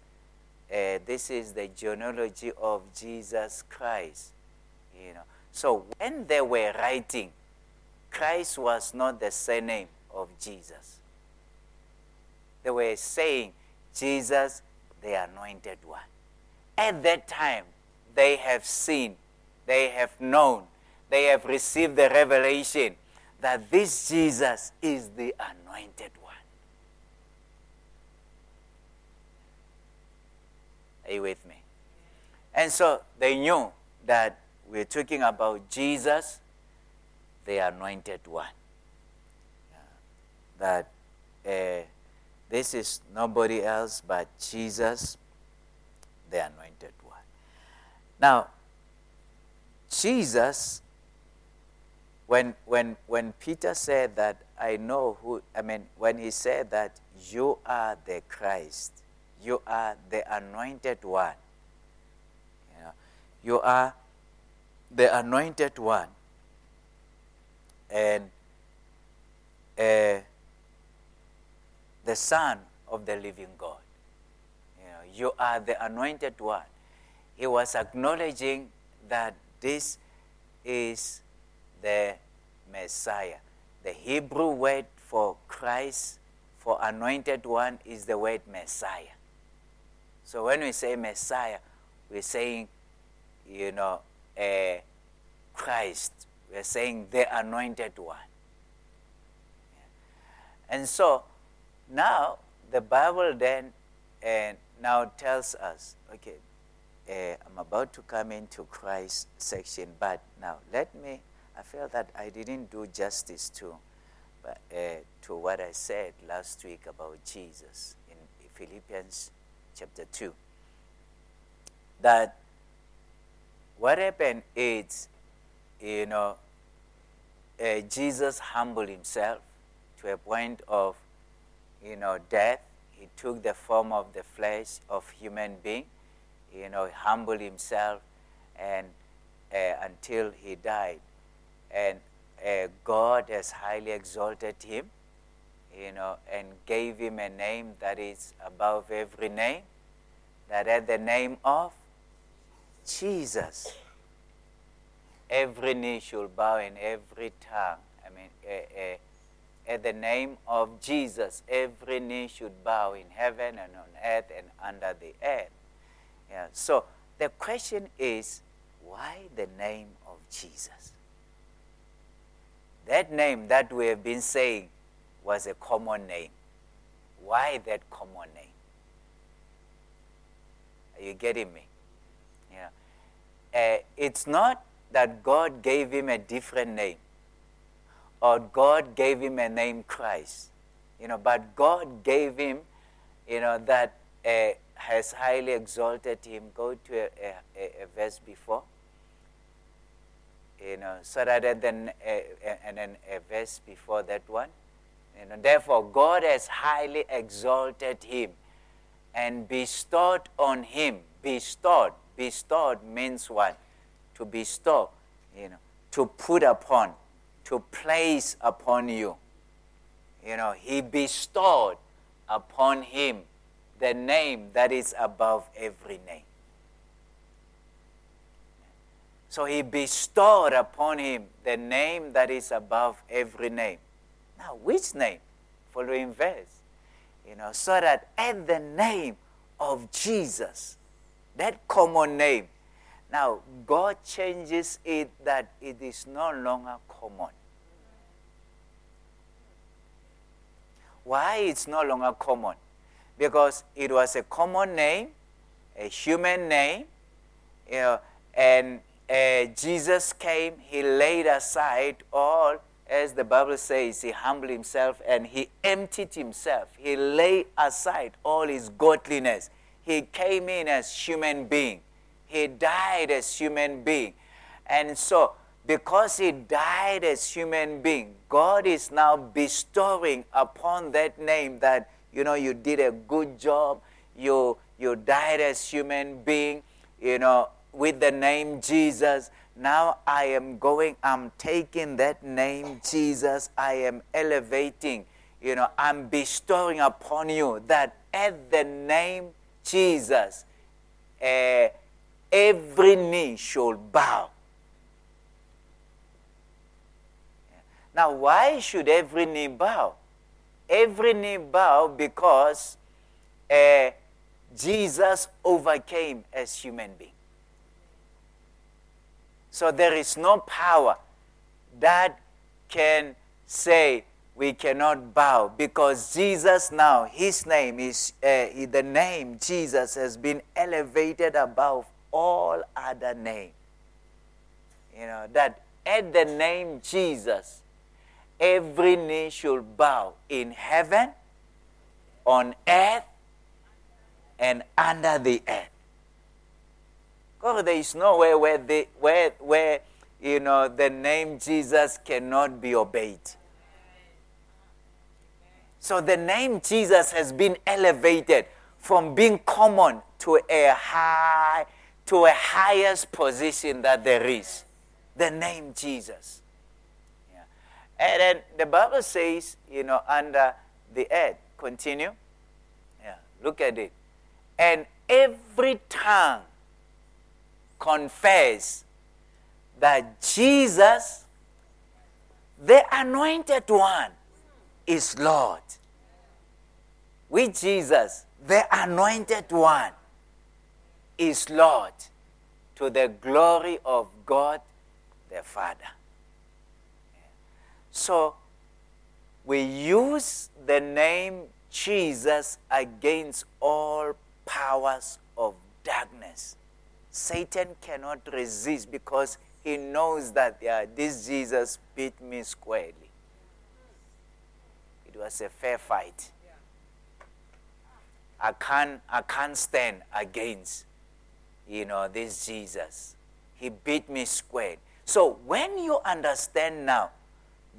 uh, this is the genealogy of Jesus Christ. You know. So when they were writing, Christ was not the surname of Jesus. They were saying, Jesus, the anointed one. At that time, they have seen, they have known, they have received the revelation that this Jesus is the anointed one. Are you with me? And so they knew that we're talking about Jesus, the anointed one. That uh, this is nobody else but Jesus, the anointed one. Now, Jesus, when, when, when Peter said that, I know who, I mean, when he said that you are the Christ, you are the anointed one, you, know, you are the anointed one. And uh, the Son of the living God. You, know, you are the anointed one. He was acknowledging that this is the Messiah. The Hebrew word for Christ, for anointed one, is the word Messiah. So when we say Messiah, we're saying, you know, Christ. We're saying the anointed one. And so now, the Bible then uh, now tells us, okay, uh, I'm about to come into Christ section, but now let me, I feel that I didn't do justice to, uh, to what I said last week about Jesus in Philippians chapter 2. That what happened is, you know, uh, Jesus humbled himself to a point of you know, death. he took the form of the flesh of human being. You know, humbled himself and uh, until he died. And uh, God has highly exalted him, you know, and gave him a name that is above every name, that at the name of Jesus, every knee should bow and every tongue. I mean, uh, uh, at the name of Jesus, every knee should bow in heaven and on earth and under the earth. Yeah. So the question is, why the name of Jesus? That name that we have been saying was a common name. Why that common name? Are you getting me? Yeah. Uh, it's not that God gave him a different name or God gave him a name Christ. You know, but God gave him, you know, that uh, has highly exalted him. Go to a, a, a, verse before. You know, so that then, uh, and then a verse before that one. You know, therefore, God has highly exalted him and bestowed on him. Bestowed. Bestowed means what? To bestow, you know, to put upon to place upon you. You know, He bestowed upon him the name that is above every name. So He bestowed upon him the name that is above every name. Now, which name? Following verse. You know, so that at the name of Jesus, that common name, now God changes it that it is no longer common. Why it's no longer common? Because it was a common name, a human name, you know, and uh, Jesus came, he laid aside all, as the Bible says, he humbled himself and he emptied himself. He laid aside all his godliness. He came in as human being. He died as human being. And so because he died as human being, God is now bestowing upon that name that, you know, you did a good job, you, you died as human being, you know, with the name Jesus. Now I am going, I'm taking that name Jesus, I am elevating, you know, I'm bestowing upon you that at the name Jesus, uh, every knee should bow Now, why should every knee bow? Every knee bow because uh, Jesus overcame as human being. So there is no power that can say we cannot bow because Jesus now, his name is, uh, the name Jesus has been elevated above all other name. You know, that at the name Jesus, every knee should bow in heaven, on earth, and under the earth. God, there is nowhere where, the, where, where you know, the name Jesus cannot be obeyed. So the name Jesus has been elevated from being common to a high, to a highest position that there is. The name Jesus. And then the Bible says, you know, under the earth. Continue. Yeah, look at it. And every tongue confess that Jesus, the anointed one, is Lord. With Jesus, the anointed one, is Lord to the glory of God the Father. So we use the name Jesus against all powers of darkness. Satan cannot resist because he knows that yeah, this Jesus beat me squarely. It was a fair fight. I can't, I can't stand against, you know, this Jesus. He beat me square. So when you understand now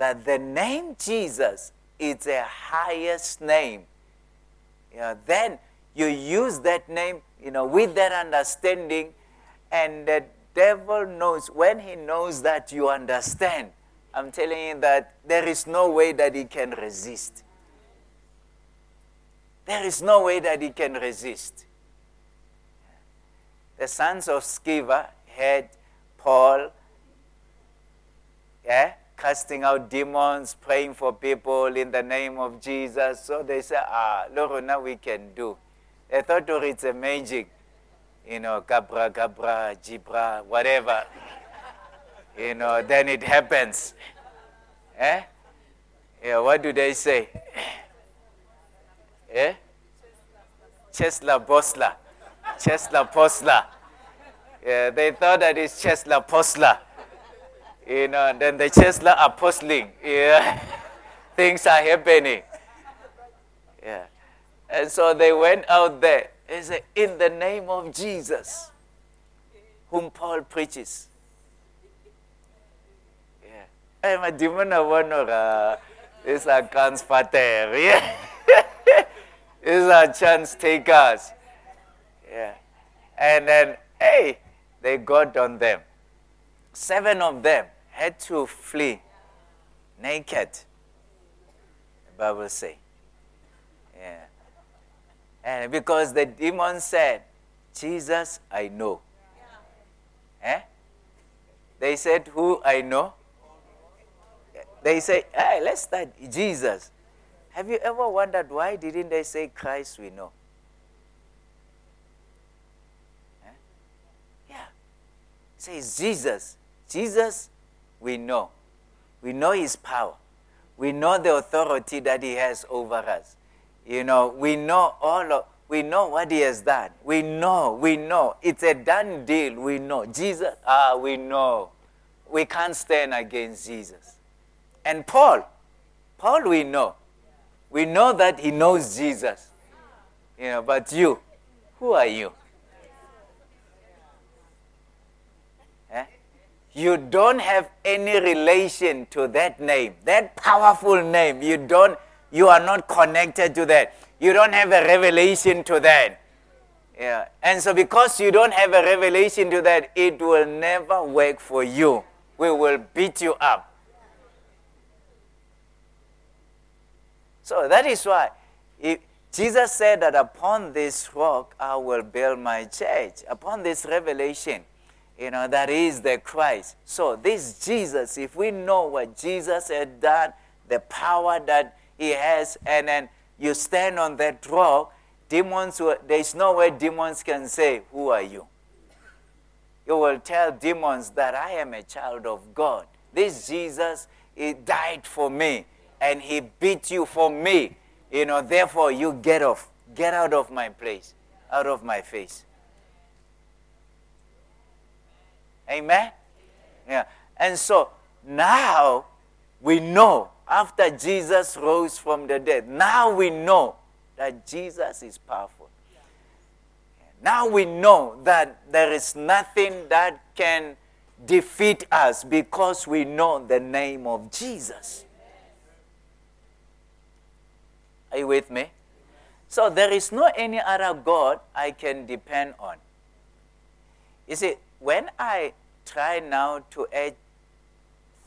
that the name Jesus is the highest name you know, then you use that name, you know, with that understanding, and the devil knows when he knows that you understand. I'm telling you that there is no way that he can resist. There is no way that he can resist. The sons of Sceva had Paul, yeah, casting out demons, praying for people in the name of Jesus. So they say, ah, Lord, now we can do. They thought oh, it's a magic, you know, Gabra, Gabra, Jibra, whatever. you know, then it happens. Eh? Yeah, what do they say? eh? Chesla Bosla. Chesla Posla. Yeah, they thought that it's Chesla Posla. You know, then the Chesla are postling. Yeah. Things are happening. Yeah. And so they went out there and said, In the name of Jesus, whom Paul preaches. Yeah. I'm uh, a demon of one or this a guns pater. Yeah. These are chance takers. Yeah. And then, hey, they got on them. Seven of them had to flee naked, the Bible say. Yeah. And because the demon said, Jesus, I know. Eh? They said, Who I know? They say, Hey, let's start Jesus. Have you ever wondered why didn't they say Christ we know? Eh? Yeah. Says Jesus. Jesus we know. We know his power. We know the authority that he has over us. You know, we know all of we know what he has done. We know, we know. It's a done deal. We know. Jesus, ah, we know. We can't stand against Jesus. And Paul, Paul, we know. We know that he knows Jesus. You know, but you, who are you? Eh? You don't have any relation to that name, that powerful name. You don't, you are not connected to that. You don't have a revelation to that. Yeah. And so because you don't have a revelation to that, it will never work for you. We will beat you up. So that is why if Jesus said that upon this rock I will build my church. Upon this revelation, you know, that is the Christ. So this Jesus, if we know what Jesus had done, the power that he has, and then you stand on that rock, demons, there is no way demons can say, Who are you? You will tell demons that I am a child of God. This Jesus, he died for me and he beat you for me. You know, therefore you get off. Get out of my place, out of my face. Amen? Yeah. And so now we know after Jesus rose from the dead, now we know that Jesus is powerful. Now we know that there is nothing that can defeat us because we know the name of Jesus. Are you with me? So there is no any other God I can depend on. You see, when I try now to add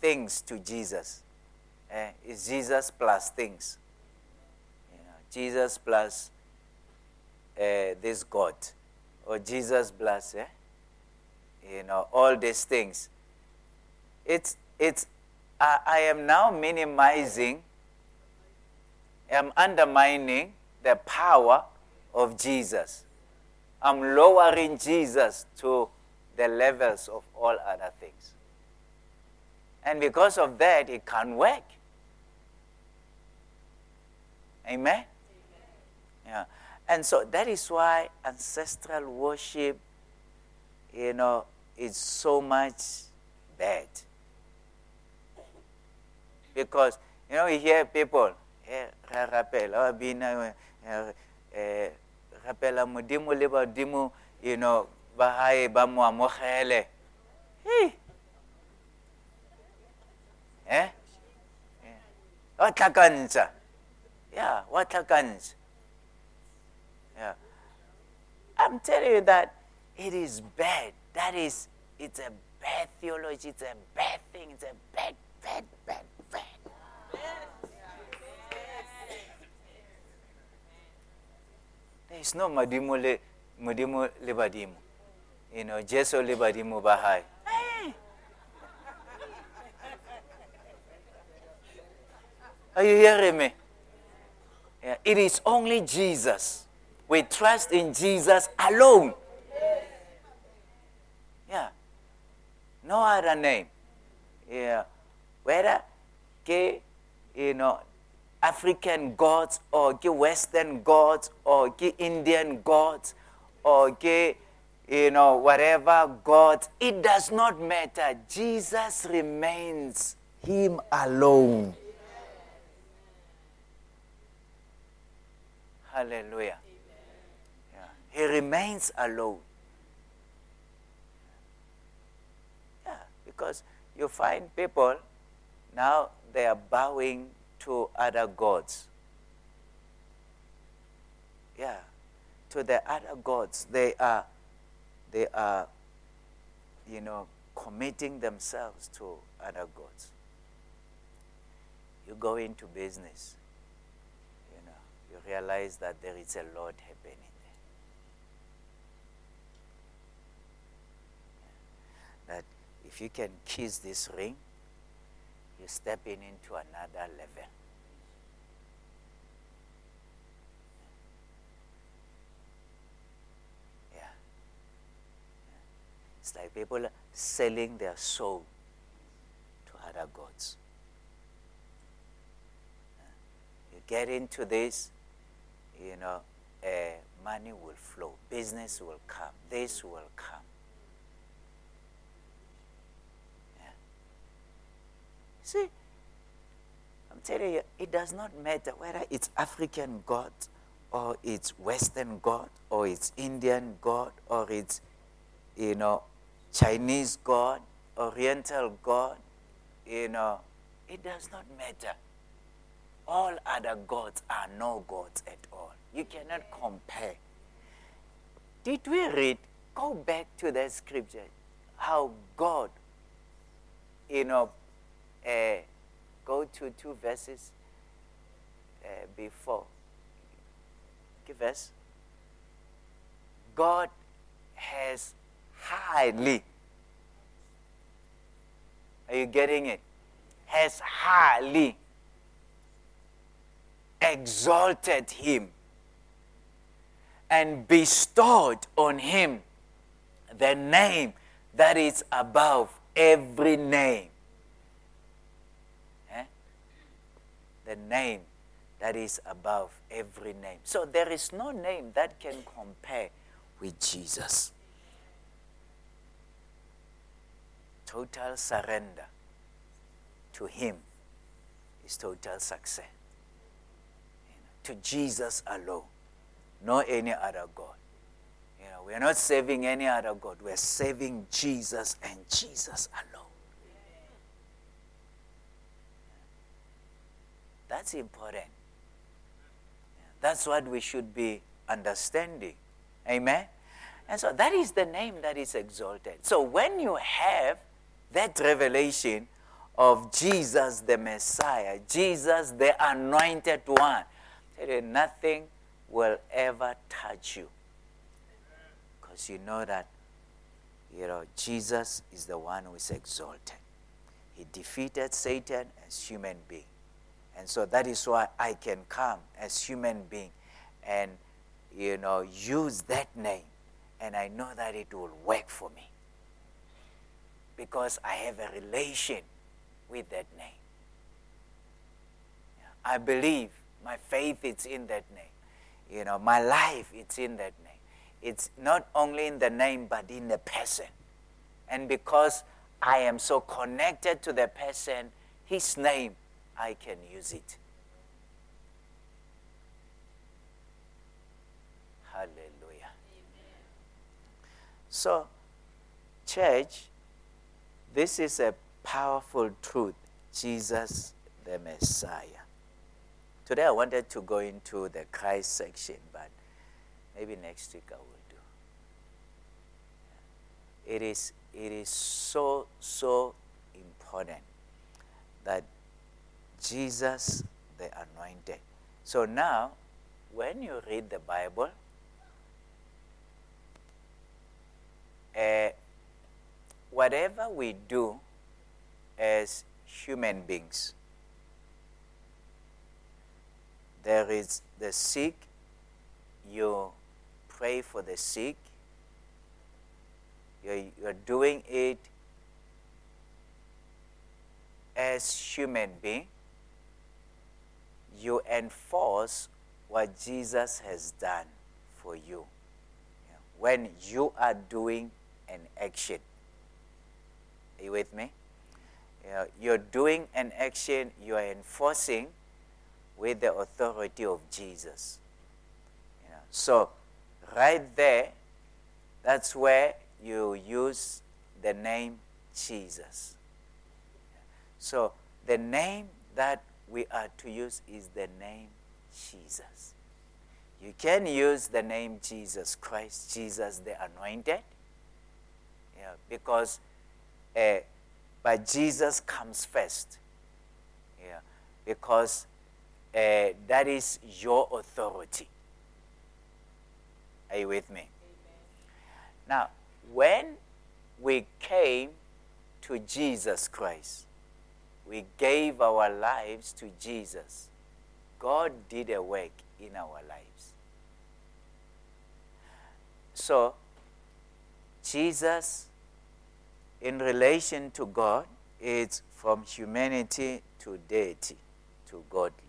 things to Jesus, eh, it's Jesus plus things. You know, Jesus plus uh, this God, or Jesus plus, eh, you know, all these things. It's, it's, I, I am now minimizing I'm undermining the power of Jesus. I'm lowering Jesus to the levels of all other things. And because of that, it can't work. Amen? Yeah. And so that is why ancestral worship, you know, is so much bad. Because, you know, we hear people, re rapela wa bina eh rapela modimo le badimo you know ba hae ba mo amogele eh wa tlhakantsha ya wa tlhakantsha Yeah. I'm telling you that it is bad. That is, it's a bad theology. It's a bad thing. It's a bad, bad, bad, bad. There is no Madimo le, Madimo le Badimo. You know, Jesu le Badimo Bahai. Are you hearing me? Yeah, it is only Jesus. We trust in Jesus alone. Yeah. No other name. Yeah. Whether ke, you know, African gods or ke Western gods or ke Indian gods or ke, you know, whatever God, it does not matter. Jesus remains Him alone. Hallelujah. Yeah. He remains alone. Yeah, because you find people now they are bowing to other gods. Yeah, to the other gods. They are, they are, you know, committing themselves to other gods. You go into business you know, you realize that there is a lot happening there. That if you can kiss this ring, you're stepping into another level. Yeah. It's like people selling their soul to other gods. You get into this, you know, uh, money will flow, business will come, this will come. See, I'm telling you, it does not matter whether it's African God or it's Western God or it's Indian God or it's, you know, Chinese God, Oriental God, you know, it does not matter. All other gods are no gods at all. You cannot compare. Did we read? Go back to that scripture. How God, you know, uh, go to two verses uh, before. Give us. God has highly. Are you getting it? Has highly exalted him and bestowed on him the name that is above every name. Eh? The name that is above every name. So there is no name that can compare with Jesus. Total surrender to Him is total success to Jesus alone, not any other God. You know, we are not saving any other God. We are saving Jesus and Jesus alone. That's important. That's what we should be understanding. Amen? And so that is the name that is exalted. So when you have that revelation of Jesus the Messiah, Jesus the anointed one, nothing will ever touch you. Because you know that, you know, Jesus is the one who is exalted. He defeated Satan as human being. And so that is why I can come as human being and, you know, use that name. And I know that it will work for me. Because I have a relation with that name. I believe my faith is in that name. You know, my life it's in that name. It's not only in the name but in the person. And because I am so connected to the person, his name, I can use it. Hallelujah. Amen. So, church, this is a powerful truth. Jesus the Messiah. Today I wanted to go into the Christ section, but Maybe next week I will do. It is, it is so, so important that Jesus, the anointed. So now, when you read the Bible, whatever we do as human beings, there is the sick, you pray for the sick, you're, you're doing it as human being, you enforce what Jesus has done for you. When you are doing an action, are you with me? Uh, you're doing an action, you are enforcing with the authority of Jesus. So, right there, that's where you use the name Jesus. So, the name that we are to use is the name Jesus. You can use the name Jesus Christ, Jesus the Anointed, yeah, because, uh, but Jesus comes first, yeah, because uh, that is your authority. Are you with me? Amen. Now, when we came to Jesus Christ, we gave our lives to Jesus. God did a work in our lives. So, Jesus, in relation to God, is from humanity to deity, to godliness.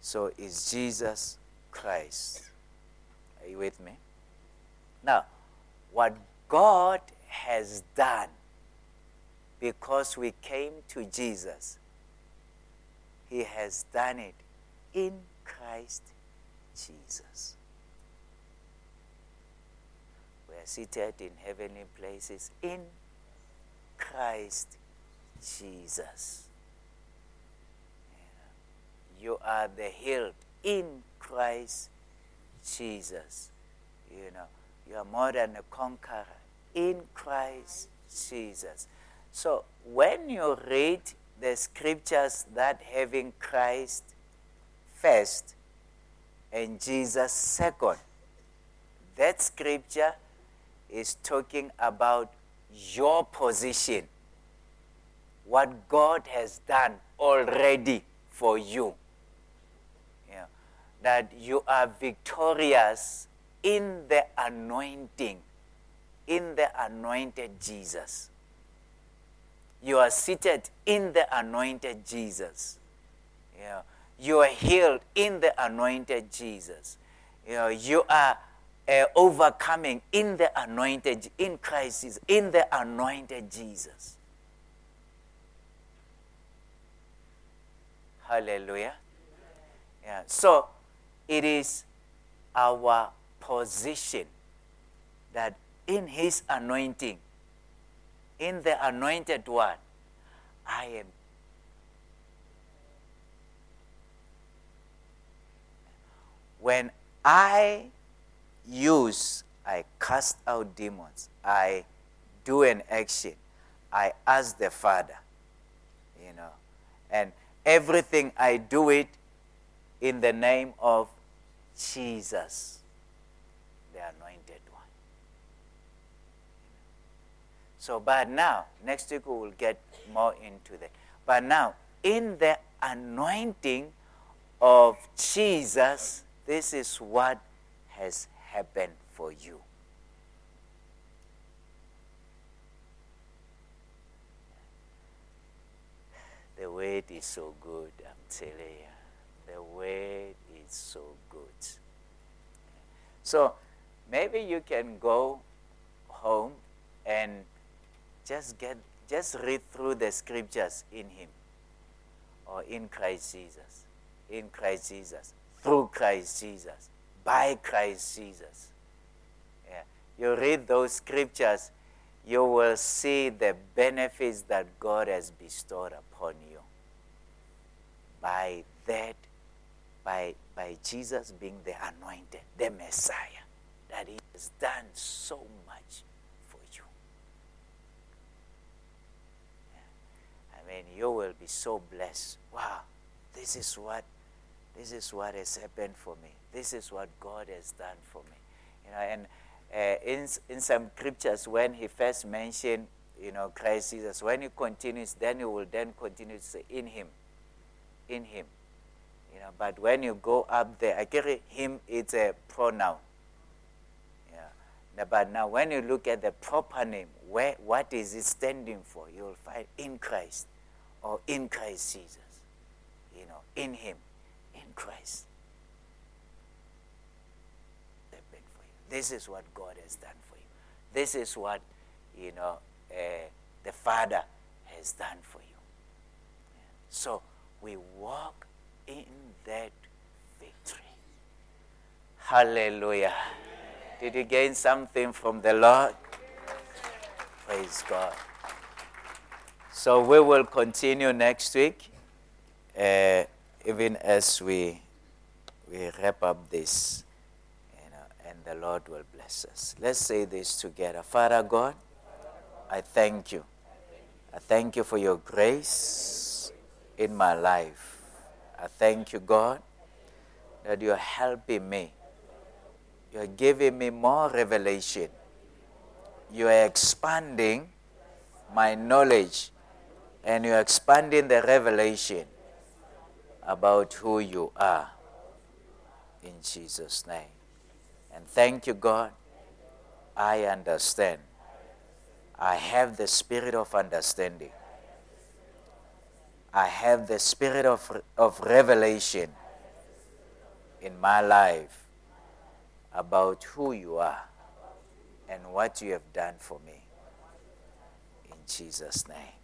So, is Jesus Christ. Are you with me? Now, what God has done because we came to Jesus, He has done it in Christ Jesus. We are seated in heavenly places in Christ Jesus. You are the healed in Christ Jesus. You know, you are more than a conqueror in Christ Jesus. So when you read the scriptures that having Christ first and Jesus second, that scripture is talking about your position, what God has done already for you Yeah. that you are victorious in the anointing, in the anointed Jesus. You are seated in the anointed Jesus. Yeah. You are healed in the anointed Jesus. You, you are uh, overcoming in the anointed, in Christ, in the anointed Jesus. Hallelujah. Yeah. So it is our position that in His anointing, in the anointed one, I am. When I use, I cast out demons, I do an action, I ask the Father, you know, and everything I do it in the name of Jesus, the anointed one. So, but now, next week we will get more into that. But now, in the anointing of Jesus, this is what has happened for you. The word is so good, I'm telling you. The word is so good. So maybe you can go home and just get just read through the scriptures in him or in Christ Jesus. In Christ Jesus. Through Christ Jesus. By Christ Jesus. Yeah. You read those scriptures, you will see the benefits that God has bestowed upon you. By that by by Jesus being the anointed, the Messiah, that He has done so much for you. I mean, you will be so blessed. Wow, this is what this is what has happened for me. This is what God has done for me. You know, and uh, in in some scriptures, when He first mentioned, you know, Christ Jesus, when He continues, then He will then continue to say, "In Him, in Him." You know, but when you go up there, I carry Him. It's a pronoun. Yeah. But now, when you look at the proper name, where what is it standing for? You will find in Christ, or in Christ Jesus. You know, in Him in Christ. They've been for you. This is what God has done for you. This is what, you know, uh, the Father has done for you. So we walk in that victory. Hallelujah. Did you gain something from the Lord? Praise God. So we will continue next week. Uh, even as we we wrap up this, the Lord will bless us. Let's say this together. Father God, I thank you. I thank you for your grace in my life. I thank you, God, that you're helping me. You're giving me more revelation. You are expanding my knowledge and you're expanding the revelation about who you are in Jesus' name. And thank you, God. I understand. I have the spirit of understanding. I have the spirit of, of revelation in my life about who you are and what you have done for me. In Jesus' name.